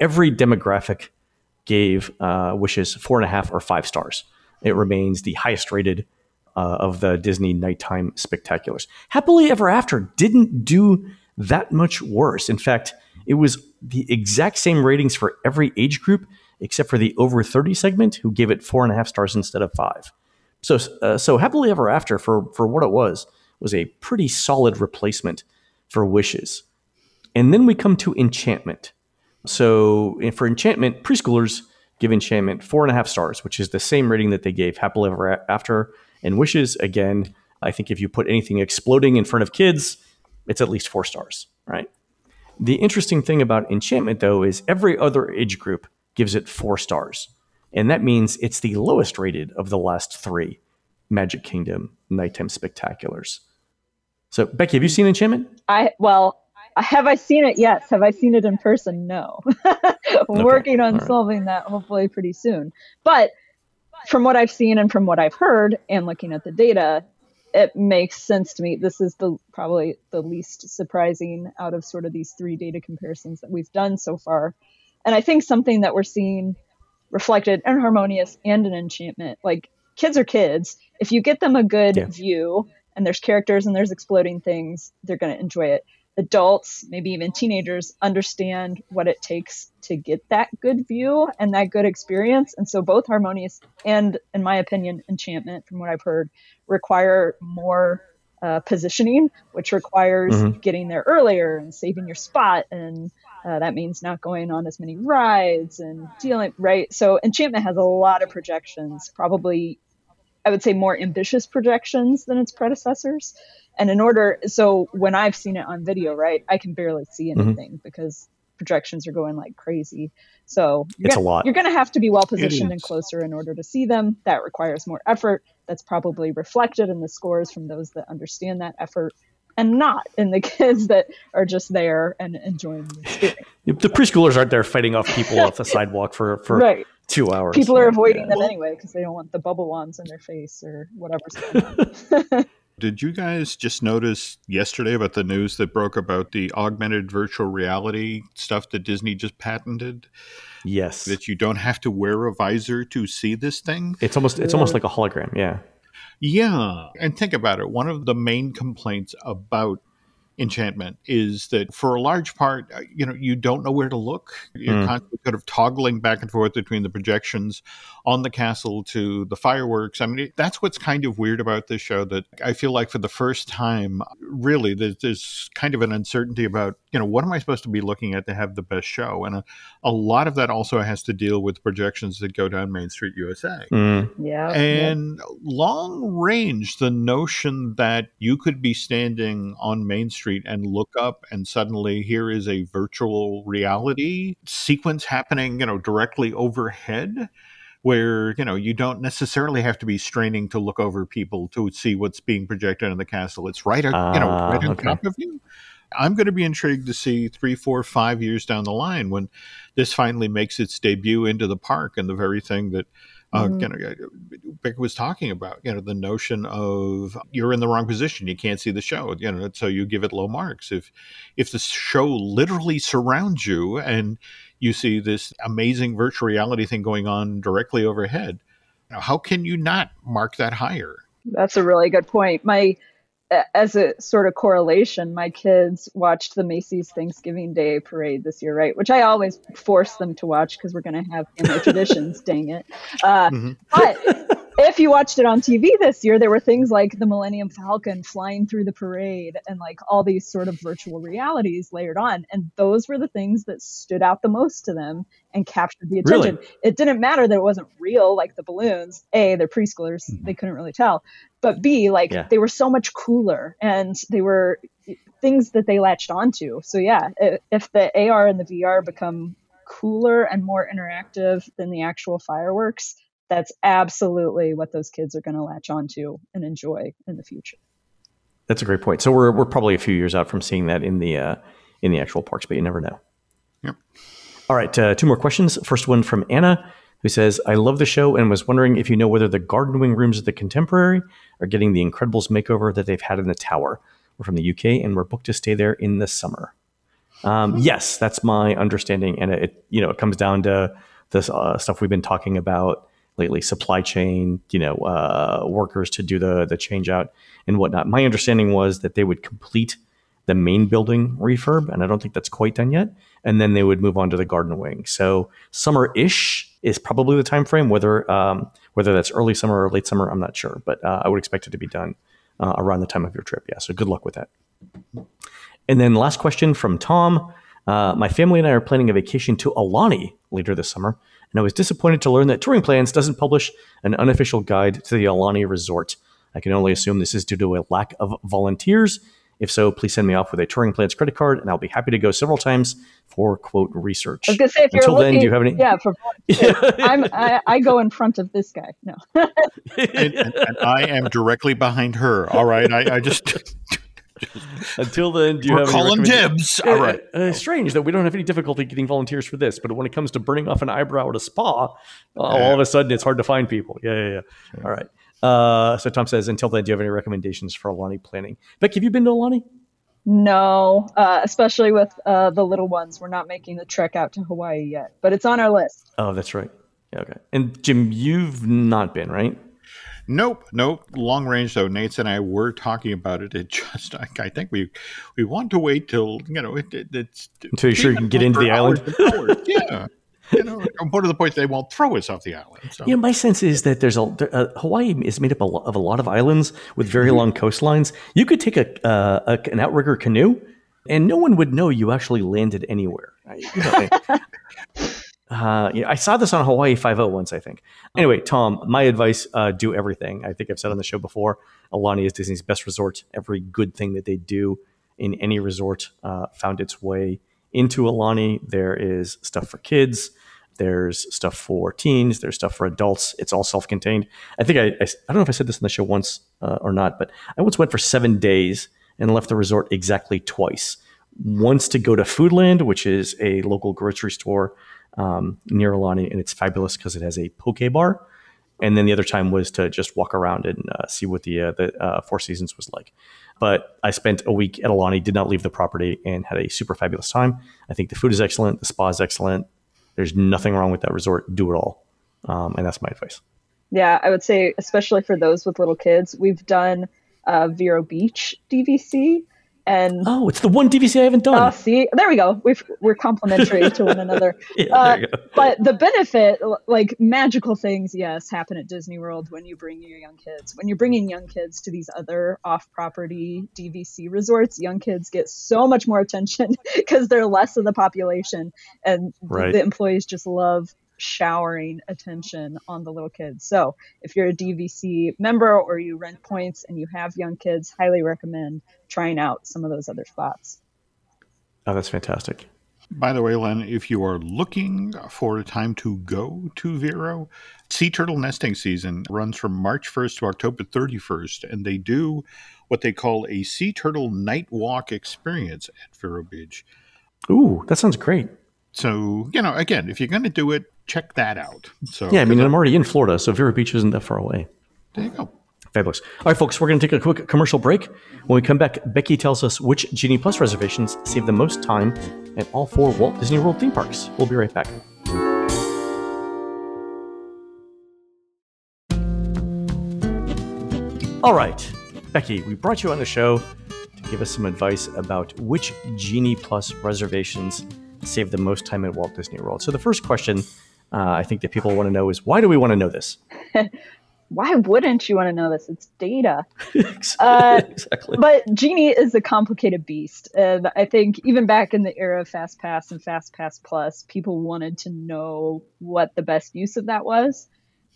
Speaker 1: Every demographic gave uh, Wishes four and a half or five stars. It remains the highest rated uh, of the Disney nighttime spectaculars. Happily Ever After didn't do that much worse. In fact, it was the exact same ratings for every age group except for the over 30 segment, who gave it four and a half stars instead of five. So, uh, so happily ever after, for for what it was, was a pretty solid replacement for Wishes. And then we come to Enchantment. So for Enchantment, preschoolers give Enchantment four and a half stars, which is the same rating that they gave Happily Ever After and Wishes. Again, I think if you put anything exploding in front of kids, it's at least four stars, right? The interesting thing about Enchantment, though, is every other age group gives it four stars. And that means it's the lowest rated of the last three Magic Kingdom nighttime spectaculars. So, Becky, have you seen Enchantment?
Speaker 3: I, well, have I seen it? Yes. Have I seen it in person? No. okay. Working on right. solving that hopefully pretty soon. But from what I've seen and from what I've heard and looking at the data, it makes sense to me. This is the probably the least surprising out of sort of these three data comparisons that we've done so far. And I think something that we're seeing reflected and Harmonious and an Enchantment, like kids are kids. If you get them a good yeah. view and there's characters and there's exploding things, they're going to enjoy it. Adults, maybe even teenagers, understand what it takes to get that good view and that good experience. And so both Harmonious and, in my opinion, Enchantment, from what I've heard, require more uh, positioning, which requires mm-hmm. getting there earlier and saving your spot. And uh, that means not going on as many rides and dealing, right? So Enchantment has a lot of projections, probably, I would say, more ambitious projections than its predecessors. And in order, so when I've seen it on video, right, I can barely see mm-hmm. anything mm-hmm. because projections are going like crazy. So
Speaker 1: it's
Speaker 3: gonna,
Speaker 1: a lot.
Speaker 3: You're going to have to be well positioned and closer in order to see them. That requires more effort. That's probably reflected in the scores from those that understand that effort and not in the kids that are just there and enjoying the experience.
Speaker 1: the preschoolers aren't there fighting off people off the sidewalk for, for right. two hours.
Speaker 3: People are avoiding yeah. them anyway because they don't want the bubble wands in their face or whatever.
Speaker 2: Did you guys just notice yesterday about the news that broke about the augmented virtual reality stuff that Disney just patented?
Speaker 1: Yes.
Speaker 2: That you don't have to wear a visor to see this thing?
Speaker 1: It's almost it's almost like a hologram, yeah.
Speaker 2: Yeah. And think about it. One of the main complaints about enchantment is that for a large part, uh, you know, you don't know where to look. You're mm. constantly kind of toggling back and forth between the projections on the castle to the fireworks. I mean, that's what's kind of weird about this show that I feel like for the first time, really, there's, there's kind of an uncertainty about, you know, what am I supposed to be looking at to have the best show? And a, a lot of that also has to deal with projections that go down Main Street USA.
Speaker 3: Mm. Yeah.
Speaker 2: And yeah. long range, the notion that you could be standing on Main Street Street and look up, and suddenly here is a virtual reality sequence happening, you know, directly overhead where you know you don't necessarily have to be straining to look over people to see what's being projected in the castle. It's right, uh, you know, right on ah, okay. top of you. I'm going to be intrigued to see three, four, five years down the line when this finally makes its debut into the park and the very thing that uh, mm-hmm. you know, Beck was talking about, you know, the notion of you're in the wrong position, you can't see the show, you know, so you give it low marks. If if the show literally surrounds you and you see this amazing virtual reality thing going on directly overhead, you know, how can you not mark that higher?
Speaker 3: That's a really good point. My as a sort of correlation, my kids watched the Macy's Thanksgiving Day parade this year, right? Which I always force them to watch because we're going to have family traditions. Dang it! Uh, mm-hmm. But if you watched it on TV this year, there were things like the Millennium Falcon flying through the parade and like all these sort of virtual realities layered on. And those were the things that stood out the most to them and captured the attention. Really? It didn't matter that it wasn't real, like the balloons. A, they're preschoolers, mm-hmm. they couldn't really tell. But B, like yeah. they were so much cooler and they were things that they latched onto. So yeah, if the AR and the VR become cooler and more interactive than the actual fireworks, that's absolutely what those kids are going to latch onto and enjoy in the future.
Speaker 1: That's a great point. So we're we're probably a few years out from seeing that in the uh, in the actual parks, but you never know.
Speaker 2: Yep.
Speaker 1: All right, uh, two more questions. First one from Anna, who says, "I love the show and was wondering if you know whether the Garden Wing rooms at the Contemporary are getting the Incredibles makeover that they've had in the Tower. We're from the UK and we're booked to stay there in the summer." Um, yes, that's my understanding, and it you know it comes down to this uh, stuff we've been talking about lately: supply chain, you know, uh, workers to do the the change out and whatnot. My understanding was that they would complete the main building refurb, and I don't think that's quite done yet. And then they would move on to the garden wing. So summer-ish is probably the time frame. Whether um, whether that's early summer or late summer, I'm not sure, but uh, I would expect it to be done uh, around the time of your trip. Yeah. So good luck with that. And then last question from Tom. Uh, my family and I are planning a vacation to Aulani later this summer, and I was disappointed to learn that Touring Plans doesn't publish an unofficial guide to the Aulani resort. I can only assume this is due to a lack of volunteers. If so, please send me off with a Touring Plans credit card, and I'll be happy to go several times for quote research.
Speaker 3: I was gonna say if
Speaker 1: Until
Speaker 3: you're
Speaker 1: then,
Speaker 3: looking,
Speaker 1: do you have any?
Speaker 3: Yeah, for I'm, I, I go in front of this guy. No,
Speaker 2: and, and, and I am directly behind her. All right, I, I just
Speaker 1: Until then, do you
Speaker 2: we're
Speaker 1: have any
Speaker 2: calling dibs. All right.
Speaker 1: Uh, uh, strange that we don't have any difficulty getting volunteers for this, but when it comes to burning off an eyebrow at a spa, uh, all of a sudden it's hard to find people. Yeah, yeah, yeah. All right. Uh, so Tom says, until then, do you have any recommendations for Aulani planning? Becky, have you been to Aulani?
Speaker 3: no, uh, especially with uh, the little ones. We're not making the trek out to Hawaii yet, but it's on our list.
Speaker 1: Oh, that's right. Yeah, okay. And Jim, you've not been, right?
Speaker 2: Nope, nope. Long range though. Nate and I were talking about it. It just, I, I think we we want to wait till you know it, it, it's
Speaker 1: Until you're sure you can get into the island.
Speaker 2: hours. Yeah, you know, more to the point they won't throw us off the island. So.
Speaker 1: Yeah, my sense is that there's a uh, Hawaii is made up of a lot of islands with very
Speaker 2: Mm-hmm.
Speaker 1: long coastlines. You could take a, uh, a an outrigger canoe, and no one would know you actually landed anywhere. I, you know, I- uh, yeah, I saw this on Hawaii Five O once, I think. Anyway, Tom, my advice: uh, do everything. I think I've said on the show before. Aulani is Disney's best resort. Every good thing that they do in any resort uh, found its way into Aulani. There is stuff for kids. There's stuff for teens. There's stuff for adults. It's all self-contained. I think I, I, I don't know if I said this on the show once uh, or not, but I once went for seven days and left the resort exactly twice. Once to go to Foodland, which is a local grocery store um, near Aulani, and it's fabulous because it has a poke bar. And then the other time was to just walk around and uh, see what the uh, the uh, Four Seasons was like. But I spent a week at Aulani, did not leave the property, and had a super fabulous time. I think the food is excellent, the spa is excellent. There's nothing wrong with that resort. Do it all, um, and that's my advice.
Speaker 3: Yeah, I would say, especially for those with little kids, we've done uh, Vero Beach DVC, and
Speaker 1: Oh, it's the one DVC I haven't done.
Speaker 3: oh,
Speaker 1: done.
Speaker 3: see, there we go. We've, we're complimentary to one another.
Speaker 1: yeah,
Speaker 3: uh,
Speaker 1: there you go.
Speaker 3: But the benefit, like magical things, yes, happen at Disney World when you bring your young kids. When you're bringing young kids to these other off-property DVC resorts, young kids get so much more attention because they're less of the population, and
Speaker 1: Right.
Speaker 3: the employees just love showering attention on the little kids. So if you're a DVC member or you rent points and you have young kids, highly recommend trying out some of those other spots.
Speaker 1: Oh, that's fantastic.
Speaker 2: By the way, Len, if you are looking for a time to go to Vero, sea turtle nesting season runs from March 1st to October 31st, and they do what they call a sea turtle night walk experience at Vero Beach.
Speaker 1: Ooh, that sounds great.
Speaker 2: So, you know, again, if you're going to do it, check that out. So,
Speaker 1: Yeah, I mean, I'm already in Florida, so Vero Beach isn't that far away.
Speaker 2: there you go.
Speaker 1: Fabulous. All right, folks, we're going to take a quick commercial break. When we come back, Becky tells us which Genie Plus reservations save the most time at all four Walt Disney World theme parks. We'll be right back. All right, Becky, we brought you on the show to give us some advice about which Genie Plus reservations save the most time at Walt Disney World. So, the first question uh, I think that people want to know is why do we want to know this?
Speaker 3: Why wouldn't you want to know this? It's data. Uh,
Speaker 1: exactly.
Speaker 3: But Genie is a complicated beast. And I think even back in the era of Fast Pass and Fast Pass Plus, people wanted to know what the best use of that was.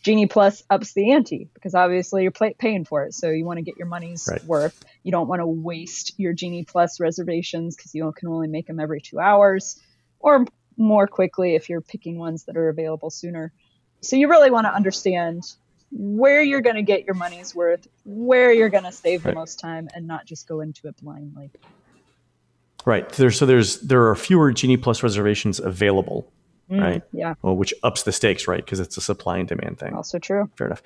Speaker 3: Genie Plus ups the ante because obviously you're pay- paying for it. So you want to get your money's
Speaker 1: Right.
Speaker 3: worth. You don't want to waste your Genie Plus reservations because you can only make them every two hours or more quickly if you're picking ones that are available sooner. So you really want to understand where you're going to get your money's worth, where you're going to save right. the most time, and not just go into it blindly.
Speaker 1: Right. There's, so there's there are fewer Genie Plus reservations available, mm, right?
Speaker 3: Yeah.
Speaker 1: Well, which ups the stakes, right? Because it's a supply and demand thing.
Speaker 3: Also true.
Speaker 1: Fair enough.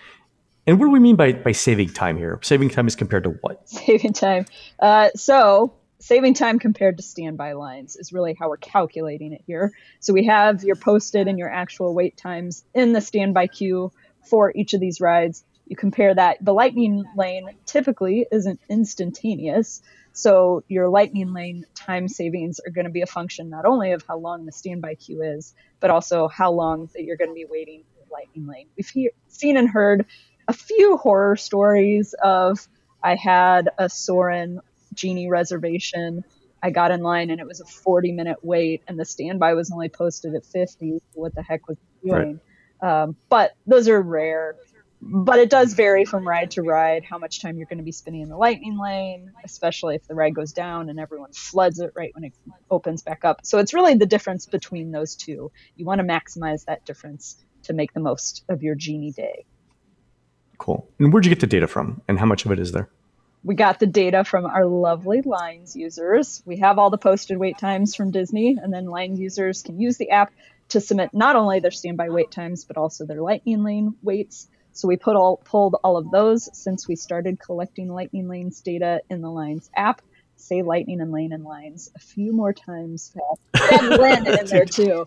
Speaker 1: And what do we mean by by saving time here? Saving time is compared to what?
Speaker 3: Saving time. Uh, so saving time compared to standby lines is really how we're calculating it here. So we have your posted and your actual wait times in the standby queue for each of these rides. You compare that. The lightning lane typically isn't instantaneous. So your lightning lane time savings are going to be a function not only of how long the standby queue is, but also how long that you're going to be waiting for lightning lane. We've he- seen and heard a few horror stories of I had a Soarin' Genie reservation. I got in line and it was a 40 minute wait, and the standby was only posted at 50. What the heck was doing? Right. Um, but those are rare. But it does vary from ride to ride how much time you're going to be spending in the lightning lane, especially if the ride goes down and everyone floods it right when it opens back up. So it's really the difference between those two. You want to maximize that difference to make the most of your Genie day.
Speaker 1: Cool. And where'd you get the data from, and how much of it is there?
Speaker 3: We got the data from our lovely Lines users. We have all the posted wait times from Disney, and then Lines users can use the app to submit not only their standby wait times but also their Lightning Lane waits. So we put all pulled all of those since we started collecting Lightning Lanes data in the Lines app. Say Lightning and Lane and Lines a few more times. And Lynn in there too.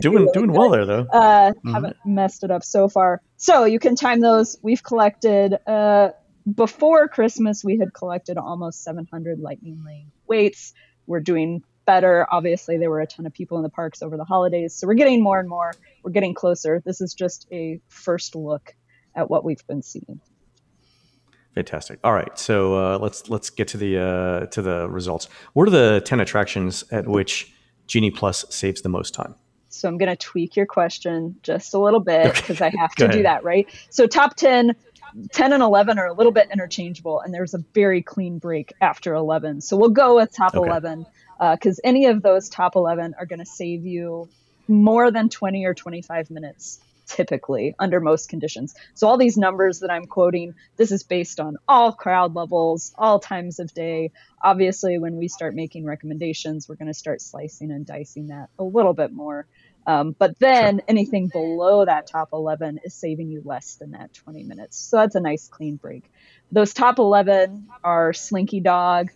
Speaker 1: doing doing well there though.
Speaker 3: Uh, mm-hmm. Haven't messed it up so far. So you can time those. We've collected. Uh, before Christmas, we had collected almost 700 Lightning Lane waits. We're doing better. Obviously, there were a ton of people in the parks over the holidays, so we're getting more and more. We're getting closer. This is just a first look at what we've been seeing.
Speaker 1: Fantastic. All right, so uh, let's let's get to the uh, to the results. What are the ten attractions at which Genie Plus saves the most time?
Speaker 3: So I'm going to tweak your question just a little bit because okay. I have to do that, right? So top ten 10 and 11 are a little bit interchangeable, and there's a very clean break after 11. So we'll go with top okay. 11 because uh, any of those top 11 are going to save you more than 20 or 25 minutes typically under most conditions. So all these numbers that I'm quoting, this is based on all crowd levels, all times of day. Obviously, when we start making recommendations, we're going to start slicing and dicing that a little bit more. Um, but then sure. anything below that top 11 is saving you less than that 20 minutes. So that's a nice clean break. Those top 11 are Slinky Dog,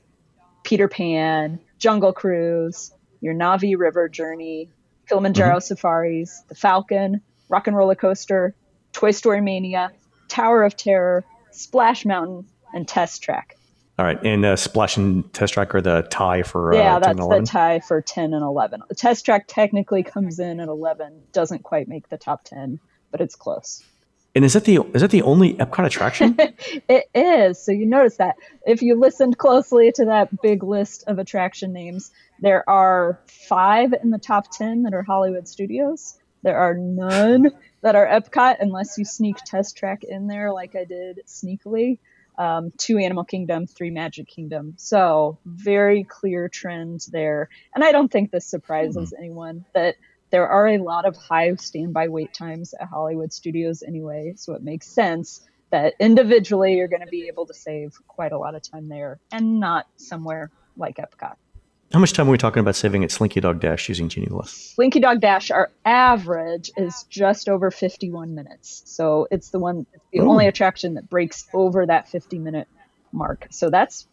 Speaker 3: Peter Pan, Jungle Cruise, your Na'vi River Journey, Kilimanjaro mm-hmm. Safaris, The Falcon, Rock and Roller Coaster, Toy Story Mania, Tower of Terror, Splash Mountain, and Test Track.
Speaker 1: All right, and uh, Splash and Test Track are the tie for uh,
Speaker 3: yeah, that's the tie for ten and eleven. The Test Track technically comes in at eleven, doesn't quite make the top ten, but it's close.
Speaker 1: And is that the is that the only Epcot attraction?
Speaker 3: it is. So you notice that if you listened closely to that big list of attraction names, there are five in the top ten that are Hollywood Studios. There are none that are Epcot unless you sneak Test Track in there, like I did sneakily um, two Animal Kingdom, three Magic Kingdom. So very clear trend there. And I don't think this surprises mm-hmm. anyone that there are a lot of high standby wait times at Hollywood studios anyway. So it makes sense that individually you're going to be able to save quite a lot of time there and not somewhere like Epcot.
Speaker 1: How much time are we talking about saving at Slinky Dog Dash using Genie Plus?
Speaker 3: Slinky Dog Dash, our average is just over 51 minutes. So it's the one, the Ooh. only attraction that breaks over that 50 minute mark. So that's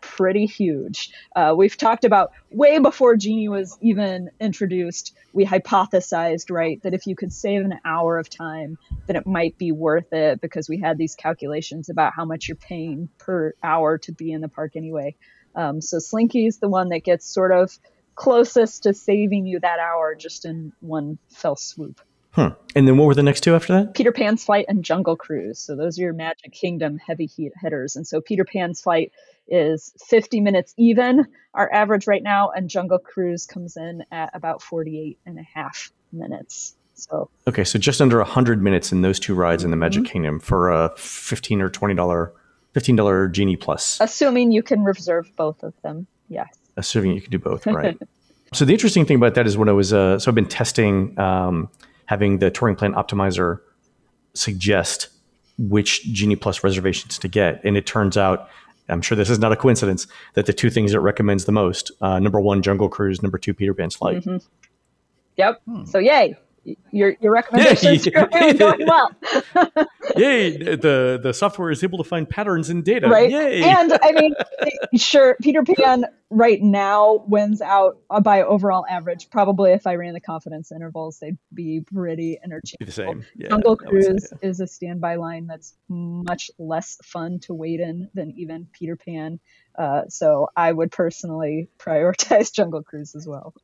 Speaker 3: pretty huge. Uh, we've talked about way before Genie was even introduced, we hypothesized, right, that if you could save an hour of time, then it might be worth it because we had these calculations about how much you're paying per hour to be in the park anyway. Um, so Slinky is the one that gets sort of closest to saving you that hour just in one fell swoop.
Speaker 1: Hmm. And then what were the next two after that?
Speaker 3: Peter Pan's Flight and Jungle Cruise. So those are your Magic Kingdom heavy heat hitters. And so Peter Pan's Flight is 50 minutes even, our average right now, and Jungle Cruise comes in at about 48 and a half minutes. So
Speaker 1: okay, so just under 100 minutes in those two rides in the Magic mm-hmm. Kingdom for a 15 or 20 dollar $15 Genie Plus.
Speaker 3: Assuming you can reserve both of them, yes.
Speaker 1: Assuming you can do both, right. so the interesting thing about that is when I was, uh, so I've been testing um, having the touring plan optimizer suggest which Genie Plus reservations to get. And it turns out, I'm sure this is not a coincidence, that the two things it recommends the most uh, number one, Jungle Cruise, number two, Peter Pan's Flight.
Speaker 3: Mm-hmm. Yep. Hmm. So, yay your your recommendations yeah, are going well.
Speaker 1: Yay! The the software is able to find patterns in data.
Speaker 3: Right.
Speaker 1: Yay!
Speaker 3: And I mean, sure, Peter Pan right now wins out by overall average. Probably if I ran the confidence intervals, they'd be pretty interchangeable. Be the same. Yeah, Jungle Cruise yeah. is a standby line that's much less fun to wait in than even Peter Pan. Uh, so I would personally prioritize Jungle Cruise as well.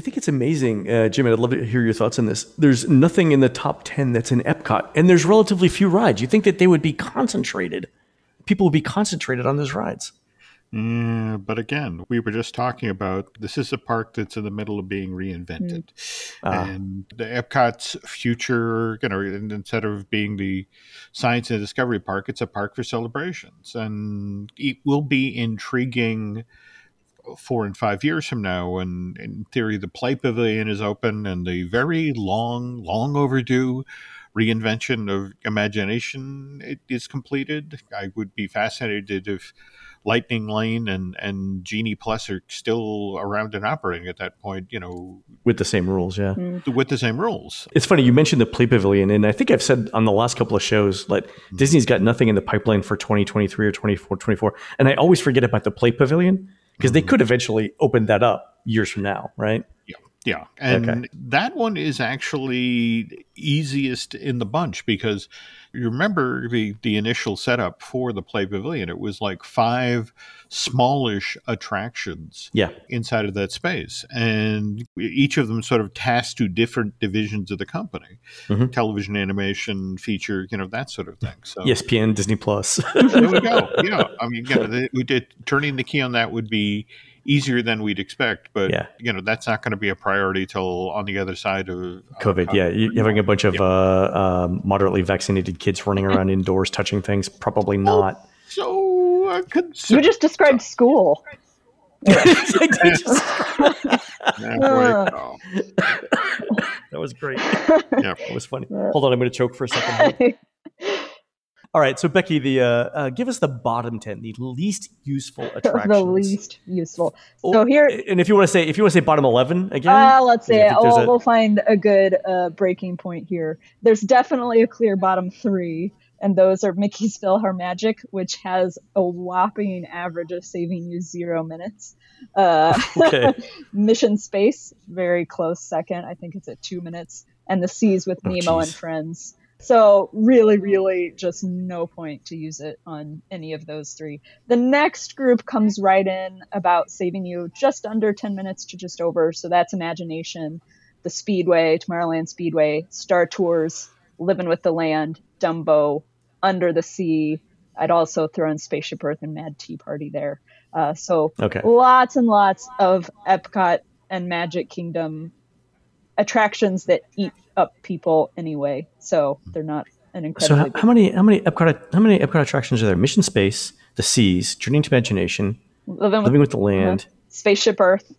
Speaker 1: I think it's amazing, uh, Jim. I'd love to hear your thoughts on this. There's nothing in the top 10 that's in Epcot, and there's relatively few rides. You think that they would be concentrated, people would be concentrated on those rides.
Speaker 2: Yeah, but again, we were just talking about this is a park that's in the middle of being reinvented. Mm. And the Epcot's future, you know, instead of being the science and discovery park, it's a park for celebrations. And it will be intriguing four and five years from now, and in theory, the Play Pavilion is open, and the very long, long overdue reinvention of imagination is completed. I would be fascinated if Lightning Lane and and Genie Plus are still around and operating at that point. You know,
Speaker 1: with the same rules, yeah,
Speaker 2: mm. with the same rules.
Speaker 1: It's funny you mentioned the Play Pavilion, and I think I've said on the last couple of shows like mm. Disney's got nothing in the pipeline for 2023 or 24, 24, and I always forget about the Play Pavilion because they mm-hmm. could eventually open that up years from now, right?
Speaker 2: Yeah. Yeah. And okay. that one is actually easiest in the bunch because you remember the, the initial setup for the Play Pavilion. It was like five smallish attractions
Speaker 1: yeah.
Speaker 2: inside of that space. And each of them sort of tasked to different divisions of the company mm-hmm. television, animation, feature, you know, that sort of thing. So
Speaker 1: ESPN, Disney Plus.
Speaker 2: there we go. Yeah. I mean, yeah, we did, turning the key on that would be easier than we'd expect. But yeah. you know, that's not going to be a priority till on the other side of uh,
Speaker 1: COVID. yeah, you, having a bunch of yeah. uh, um, moderately vaccinated kids running around indoors touching things, probably not.
Speaker 2: so uh,
Speaker 3: you just described school.
Speaker 1: that was great. Yeah, it was funny. Hold on, I'm going to choke for a second. All right, so Becky, the uh, uh, give us the bottom ten, the least useful attractions.
Speaker 3: the least useful. Oh, so here,
Speaker 1: and if you want to say, if you want to say bottom eleven again,
Speaker 3: uh, let's say we'll, a... we'll find a good uh, breaking point here. There's definitely a clear bottom three, and those are Mickey's PhilharMagic, which has a whopping average of saving you zero minutes. Uh, okay. Mission Space, very close second. I think it's at two minutes, and the Seas with oh, Nemo and Friends so really, really just no point to use it on any of those three. The next group comes right in about saving you just under 10 minutes to just over. So that's Imagination, the Speedway, Tomorrowland Speedway, Star Tours, Living with the Land, Dumbo, Under the Sea. I'd also throw in Spaceship Earth and Mad Tea Party there. Uh, so okay. lots and lots of Epcot and Magic Kingdom attractions that eat up people anyway, so they're not an incredible.
Speaker 1: So how, how, many how many Epcot how many Epcot attractions are there? Mission Space, the Seas, Journey to Imagination, Living, Living with, with, the Land, uh,
Speaker 3: Spaceship Earth,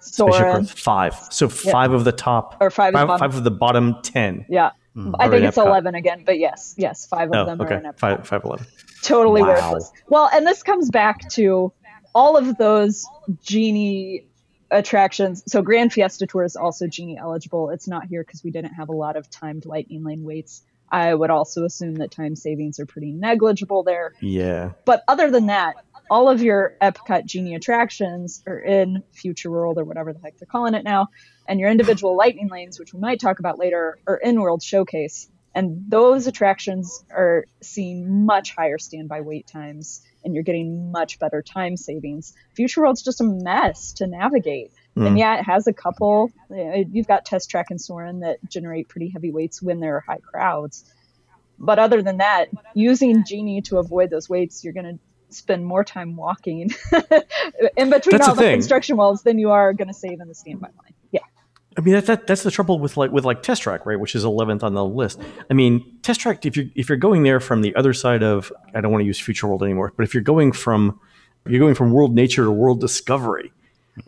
Speaker 1: Soarin'. Spaceship Earth, five. So five of the top
Speaker 3: or five,
Speaker 1: five, five of the bottom ten.
Speaker 3: Yeah. Mm, I think it's Epcot. 11 again, but yes, yes, five of oh, them
Speaker 1: okay.
Speaker 3: are in Epcot.
Speaker 1: Five, five, 11.
Speaker 3: Totally wow. worthless. Well, and this comes back to all of those genie attractions. So Grand Fiesta Tour is also genie eligible. It's not here because we didn't have a lot of timed lightning lane waits. I would also assume that time savings are pretty negligible there.
Speaker 1: Yeah.
Speaker 3: But other than that, all of your Epcot Genie attractions are in Future World or whatever the heck they're calling it now, and your individual lightning lanes, which we might talk about later, are in World Showcase. And those attractions are seeing much higher standby wait times and you're getting much better time savings. Future World's just a mess to navigate. Mm. And yeah, it has a couple. You've got Test Track and Soarin' that generate pretty heavy weights when there are high crowds. But other than that, using Genie to avoid those weights, you're going to spend more time walking in between That's all the, the construction walls than you are going to save in the standby line. Yeah.
Speaker 1: I mean that, that that's the trouble with like with like Test Track, right? Which is eleventh on the list. I mean, Test Track. If you're if you're going there from the other side of, I don't want to use Future World anymore, but if you're going from you're going from World Nature to World Discovery,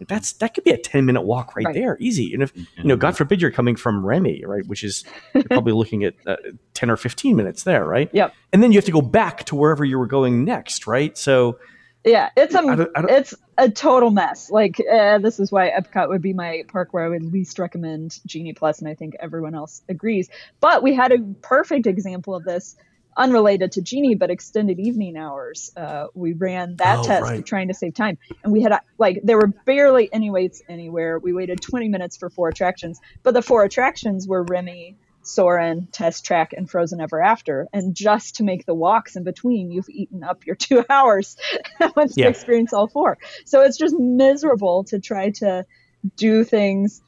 Speaker 1: that's that could be a 10 minute walk right,
Speaker 3: Right.
Speaker 1: there easy and if you know god forbid you're coming from remy right which is you're probably looking at uh, 10 or 15 minutes there right
Speaker 3: Yep.
Speaker 1: and then you have to go back to wherever you were going next right so
Speaker 3: Yeah, it's a
Speaker 1: I don't, I don't,
Speaker 3: it's a total mess. Like uh, this is why Epcot would be my park where I would least recommend Genie Plus, and I think everyone else agrees. But we had a perfect example of this, unrelated to Genie, but extended evening hours. Uh, we ran that
Speaker 1: Oh,
Speaker 3: test
Speaker 1: right.
Speaker 3: trying to save time, and we had uh, like there were barely any waits anywhere. We waited 20 minutes for four attractions, but the four attractions were Remy. Soarin', Test Track, and Frozen Ever After. And just to make the walks in between, you've eaten up your two hours once
Speaker 1: Yeah.
Speaker 3: to experience all four. So it's just miserable to try to do things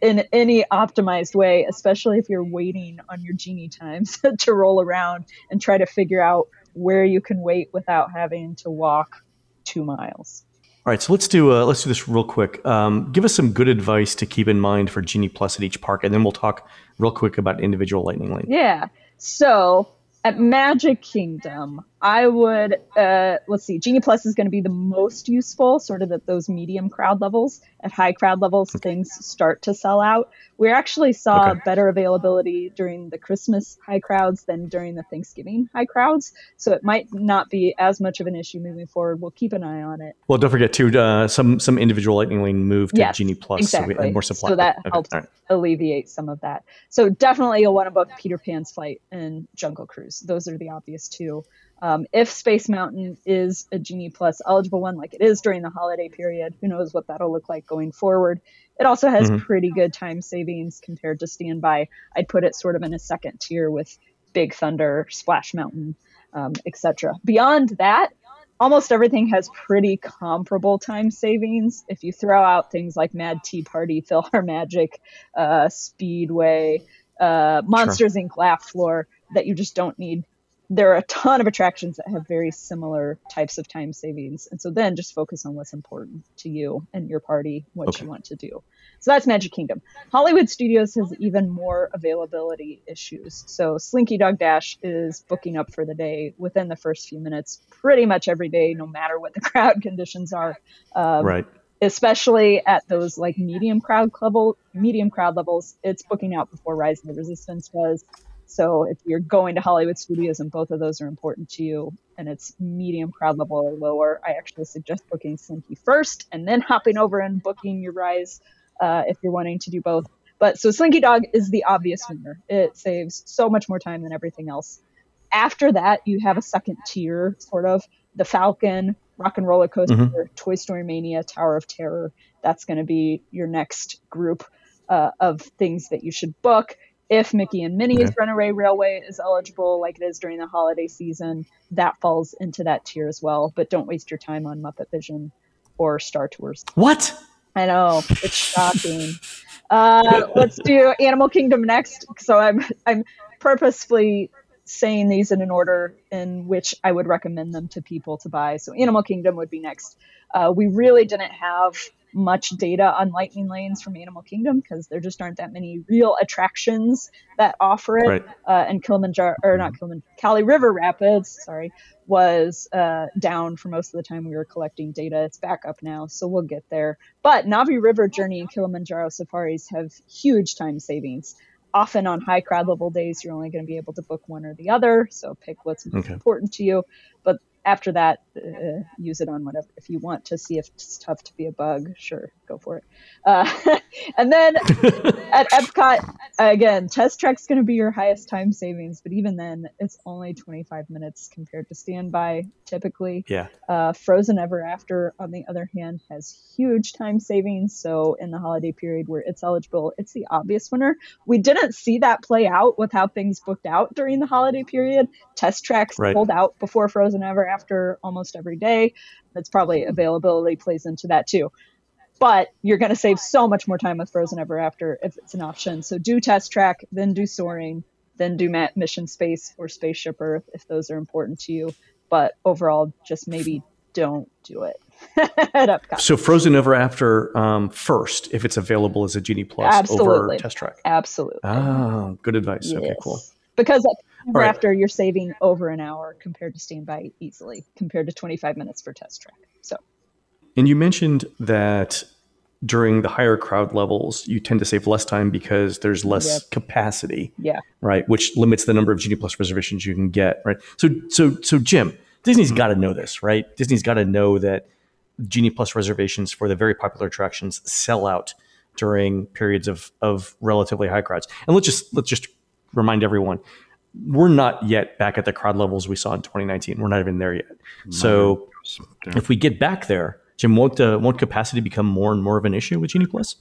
Speaker 3: in any optimized way, especially if you're waiting on your genie times to roll around and try to figure out where you can wait without having to walk two miles.
Speaker 1: All right so let's do uh, let's do this real quick um, give us some good advice to keep in mind for genie plus at each park and then we'll talk real quick about individual lightning lane
Speaker 3: Yeah. So at Magic Kingdom, I would uh, let's see. Genie Plus is going to be the most useful, sort of at those medium crowd levels. At high crowd levels, things start to sell out. We actually saw
Speaker 1: Okay.
Speaker 3: better availability during the Christmas high crowds than during the Thanksgiving high crowds. So it might not be as much of an issue moving forward. We'll keep an eye on it.
Speaker 1: well don't forget too uh, some some individual lightning lane moved to
Speaker 3: Yes,
Speaker 1: genie plus so we had more supply
Speaker 3: So that
Speaker 1: Okay,
Speaker 3: helps
Speaker 1: right.
Speaker 3: alleviate some of that. So definitely you'll want to book Peter Pan's flight and Jungle Cruise. Those are the obvious two. Um, if Space Mountain is a Genie Plus eligible one, like it is during the holiday period, who knows what that'll look like going forward. It also has
Speaker 1: Mhm.
Speaker 3: pretty good time savings compared to Standby. I'd put it sort of in a second tier with Big Thunder, Splash Mountain, um, etc. Beyond that, almost everything has pretty comparable time savings. If you throw out things like Mad Tea Party, PhilharMagic, uh, Speedway, uh, Monsters Inc. Laugh Floor, that you just don't need. There are a ton of attractions that have very similar types of time savings. And so then just focus on what's important to you and your party, what
Speaker 1: Okay.
Speaker 3: you want to do. So that's Magic Kingdom. Hollywood Studios has even more availability issues. So Slinky Dog Dash is booking up for the day within the first few minutes, pretty much every day, no matter what the crowd conditions are. Um,
Speaker 1: right
Speaker 3: Especially at those like medium crowd level, medium crowd levels, it's booking out before Rise of the Resistance does. So if you're going to Hollywood Studios and both of those are important to you, and it's medium crowd level or lower, I actually suggest booking Slinky first and then hopping over and booking your Rise uh, if you're wanting to do both. But so Slinky Dog is the obvious winner. It saves so much more time than everything else. After that, you have a second tier, sort of the Falcon, Rock and Roller Coaster, Toy Story Mania, Tower of Terror. That's going to be your next group uh, of things that you should book. If Mickey and Minnie's
Speaker 1: Okay.
Speaker 3: Runaway Railway is eligible, like it is during the holiday season, that falls into that tier as well. But don't waste your time on Muppet Vision or Star Tours.
Speaker 1: what
Speaker 3: I know it's shocking. Uh, let's do Animal Kingdom next. So I'm I'm purposefully saying these in an order in which I would recommend them to people to buy. So Animal Kingdom would be next. Uh, we really didn't have much data on lightning lanes from Animal Kingdom because there just aren't that many real attractions that offer it.
Speaker 1: Right.
Speaker 3: Uh, and Kilimanjaro, or not Kilimanjaro, Kali River Rapids, sorry, was uh, down for most of the time we were collecting data. It's back up now, so we'll get there. But Na'vi River Journey and Kilimanjaro Safaris have huge time savings. Often on high crowd level days, you're only going to be able to book one or the other, so pick what's most
Speaker 1: Okay.
Speaker 3: important to you. But after that, uh, use it on whatever. If you want to see if it's tough to be a bug, sure, go for it. Uh, and then at Epcot, again, Test Track's going to be your highest time savings, but even then, it's only 25 minutes compared to standby typically.
Speaker 1: yeah
Speaker 3: Uh, Frozen Ever After, on the other hand, has huge time savings. So in the holiday period where it's eligible, it's the obvious winner. We didn't see that play out with how things booked out during the holiday period. Test tracks
Speaker 1: Right.
Speaker 3: sold out before Frozen Ever After almost every day. That's probably availability plays into that too. But you're going to save so much more time with Frozen Ever After if it's an option. So do Test Track, then do Soarin', then do Mission Space or Spaceship Earth if those are important to you. But overall, just maybe don't do it at Epcot.
Speaker 1: so frozen ever after um, first if it's available as a genie plus
Speaker 3: Absolutely.
Speaker 1: over test track
Speaker 3: Absolutely.
Speaker 1: oh good advice okay cool
Speaker 3: Because at Ever
Speaker 1: right.
Speaker 3: After, you're saving over an hour compared to standby easily, compared to 25 minutes for Test Track. So
Speaker 1: And you mentioned that during the higher crowd levels, you tend to save less time because there's less
Speaker 3: Yep.
Speaker 1: capacity,
Speaker 3: Yeah.
Speaker 1: right? Which limits the number of Genie Plus reservations you can get, right? So, so, so, Jim, Disney's mm-hmm. got to know this, right? Disney's got to know that Genie Plus reservations for the very popular attractions sell out during periods of of relatively high crowds. And let's just let's just remind everyone, we're not yet back at the crowd levels we saw in 2019. We're not even there yet. So
Speaker 2: Yeah.
Speaker 1: if we get back there, Jim, won't uh, won't capacity become more and more of an issue with Genie Plus?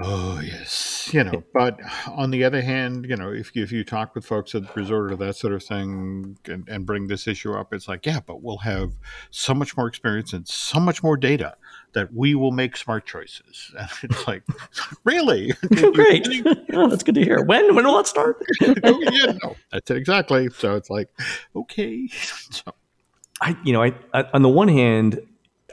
Speaker 2: Oh yes, you know. But on the other hand, you know, if you, if you talk with folks at the resort or that sort of thing, and, and bring this issue up, it's like, yeah, but we'll have so much more experience and so much more data that we will make smart choices. And it's like, really?
Speaker 1: Great, oh, that's good to hear. When when will that start?
Speaker 2: oh, yeah, no, that's it exactly. So it's like, okay. So,
Speaker 1: I, you know, I, I on the one hand,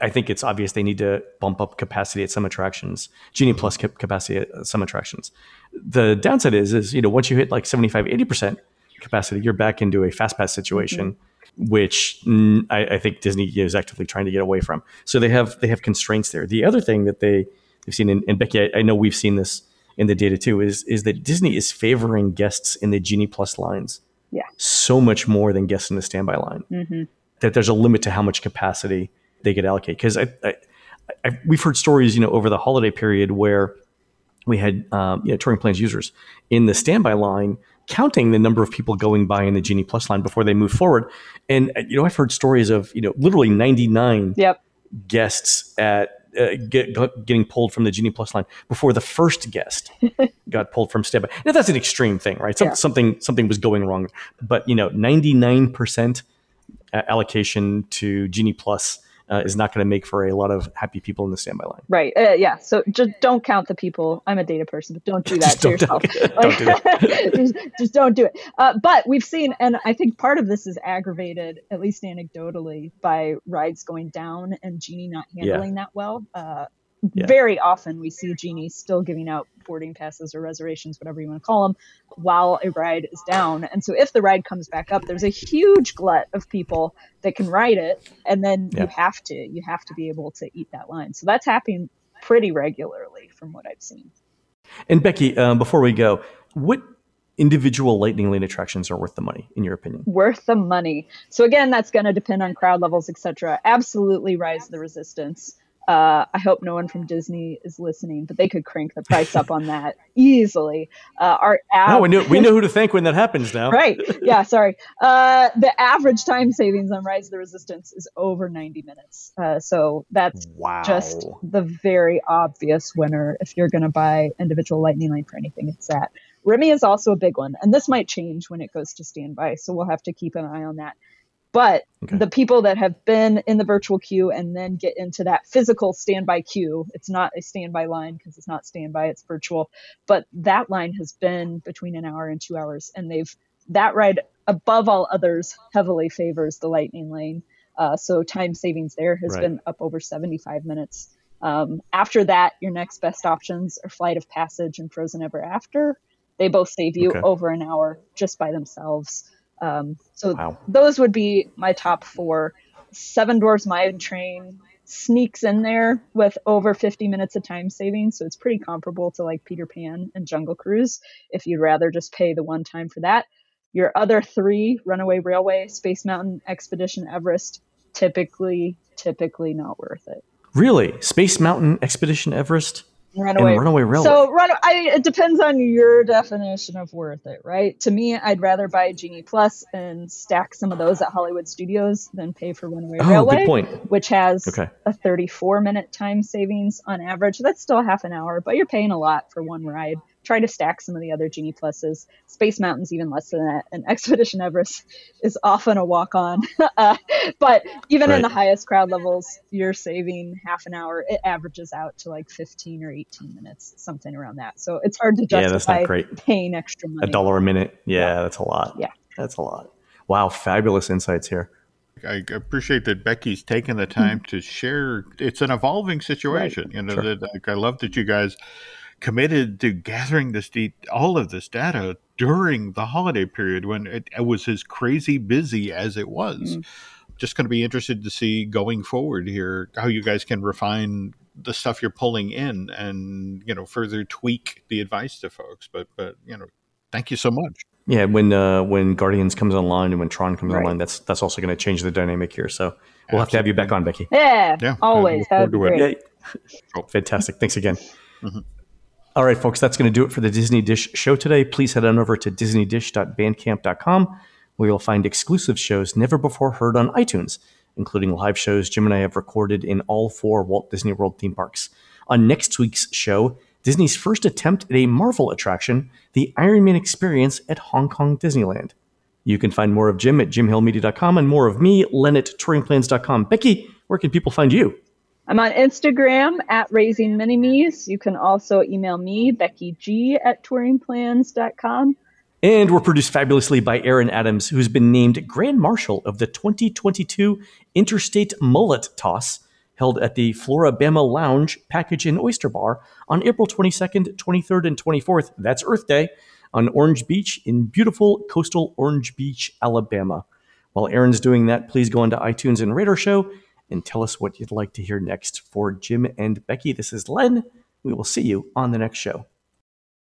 Speaker 1: I think it's obvious they need to bump up capacity at some attractions, Genie Plus cap- capacity at some attractions. The downside is, is you know, once you hit like 75, 80 percent capacity, you're back into a fast pass situation, which mm, I, I think Disney is actively trying to get away from. So they have they have constraints there. The other thing that they they've seen, and, and Becky, I, I know we've seen this in the data too, is is that Disney is favoring guests in the Genie Plus lines,
Speaker 3: Yeah.
Speaker 1: so much more than guests in the standby line
Speaker 3: hmm
Speaker 1: that there's a limit to how much capacity they could allocate. Because I, I, I, we've heard stories, you know, over the holiday period where we had um, you know, touring plans users in the standby line counting the number of people going by in the Genie Plus line before they move forward. And uh, you know, I've heard stories of you know literally 99
Speaker 3: Yep.
Speaker 1: guests at uh, get, getting pulled from the Genie Plus line before the first guest got pulled from standby. Now that's an extreme thing, right? Some,
Speaker 3: Yeah.
Speaker 1: Something something was going wrong, but you know, 99 percent allocation to Genie Plus uh, is not going to make for a lot of happy people in the standby line.
Speaker 3: Right. Uh, yeah. So just don't count the people. I'm a data person, but don't do that to
Speaker 1: don't-
Speaker 3: yourself.
Speaker 1: don't do that.
Speaker 3: just, just don't do it. Uh, but we've seen, and I think part of this is aggravated, at least anecdotally, by rides going down and Genie not
Speaker 1: Yeah.
Speaker 3: handling that well.
Speaker 1: Yeah.
Speaker 3: Very often we see Genie still giving out boarding passes or reservations, whatever you want to call them, while a ride is down. And so if the ride comes back up, there's a huge glut of people that can ride it, and then
Speaker 1: Yeah.
Speaker 3: you have to you have to be able to eat that line. So that's happening pretty regularly from what I've seen.
Speaker 1: And Becky, um, before we go, what individual Lightning Lane attractions are worth the money, in your opinion?
Speaker 3: Worth the money. So again, that's going to depend on crowd levels, etc. Absolutely, Rise the Resistance. Uh, I hope no one from Disney is listening, but they could crank the price up on that easily. Uh, our app,
Speaker 1: No, we know we know who to thank when that happens now.
Speaker 3: right yeah sorry uh the average time savings on rise of the resistance is over 90 minutes uh so that's
Speaker 1: Wow.
Speaker 3: just the very obvious winner if you're going to buy individual lightning lane for anything it's that remy is also a big one and this might change when it goes to standby so we'll have to keep an eye on that but
Speaker 1: Okay.
Speaker 3: the people that have been in the virtual queue and then get into that physical standby queue it's not a standby line because it's not standby it's virtual but that line has been between an hour and two hours and they've that ride above all others heavily favors the lightning lane uh, so time savings there has
Speaker 1: Right.
Speaker 3: been up over 75 minutes um, after that your next best options are flight of passage and frozen ever after they both save you
Speaker 1: Okay.
Speaker 3: over an hour just by themselves um, so
Speaker 1: Wow.
Speaker 3: those would be my top four seven dwarfs mine train sneaks in there with over 50 minutes of time savings so it's pretty comparable to like peter pan and jungle cruise if you'd rather just pay the one time for that your other three runaway railway space mountain expedition everest typically typically not worth it
Speaker 1: Really? Space Mountain Expedition Everest
Speaker 3: runaway
Speaker 1: Runaway Railway.
Speaker 3: so run I, it depends on your definition of worth it right to me i'd rather buy genie plus and stack some of those at hollywood studios than pay for runaway
Speaker 1: oh,
Speaker 3: railway
Speaker 1: good point.
Speaker 3: which has
Speaker 1: Okay.
Speaker 3: a 34 minute time savings on average. That's still half an hour, but you're paying a lot for one ride. Try to stack some of the other Genie Pluses. Space Mountain's even less than that, and Expedition Everest is often a walk on. uh, but even in the highest crowd levels, you're saving half an hour. It averages out to like 15 or 18 minutes, something around that. So it's hard to
Speaker 1: Yeah, that's
Speaker 3: justify
Speaker 1: not great.
Speaker 3: paying extra money.
Speaker 1: A dollar a minute. Yeah, that's a lot.
Speaker 3: Yeah.
Speaker 1: That's a lot. Wow, fabulous insights here.
Speaker 2: I appreciate that Becky's taken the time to share. It's an evolving situation. You know,
Speaker 1: Sure.
Speaker 2: that like, I love that you guys committed to gathering this de- all of this data during the holiday period when it, it was as crazy busy as it was.
Speaker 3: Mm.
Speaker 2: Just going to be interested to see going forward here how you guys can refine the stuff you're pulling in and you know further tweak the advice to folks. But but you know, thank you so much.
Speaker 1: Yeah, when uh, when Guardians comes online and when Tron comes
Speaker 3: Right.
Speaker 1: online, that's that's also going to change the dynamic here. So we'll have to have you back on, Becky.
Speaker 3: Yeah,
Speaker 2: Yeah,
Speaker 3: always.
Speaker 2: I look
Speaker 3: That would be
Speaker 2: forward to
Speaker 3: great.
Speaker 1: Fantastic. Thanks again. All right, folks, that's going to do it for the Disney Dish show today. Please head on over to disneydish.bandcamp.com where you'll find exclusive shows never before heard on iTunes, including live shows Jim and I have recorded in all four Walt Disney World theme parks. On next week's show, Disney's first attempt at a Marvel attraction, the Iron Man Experience at Hong Kong Disneyland. You can find more of Jim at jimhillmedia.com and more of me, Len at touringplans.com. Becky, where can people find you?
Speaker 3: I'm on Instagram at Raising Minimes. You can also email me, Becky G at touringplans.com.
Speaker 1: And we're produced fabulously by Aaron Adams, who's been named Grand Marshal of the 2022 Interstate Mullet Toss, held at the Florabama Lounge Package and Oyster Bar on April 22nd, 23rd, and 24th. That's Earth Day on Orange Beach in beautiful coastal Orange Beach, Alabama. While Aaron's doing that, please go onto iTunes and our show and tell us what you'd like to hear next. For Jim and Becky, this is Len. We will see you on the next show.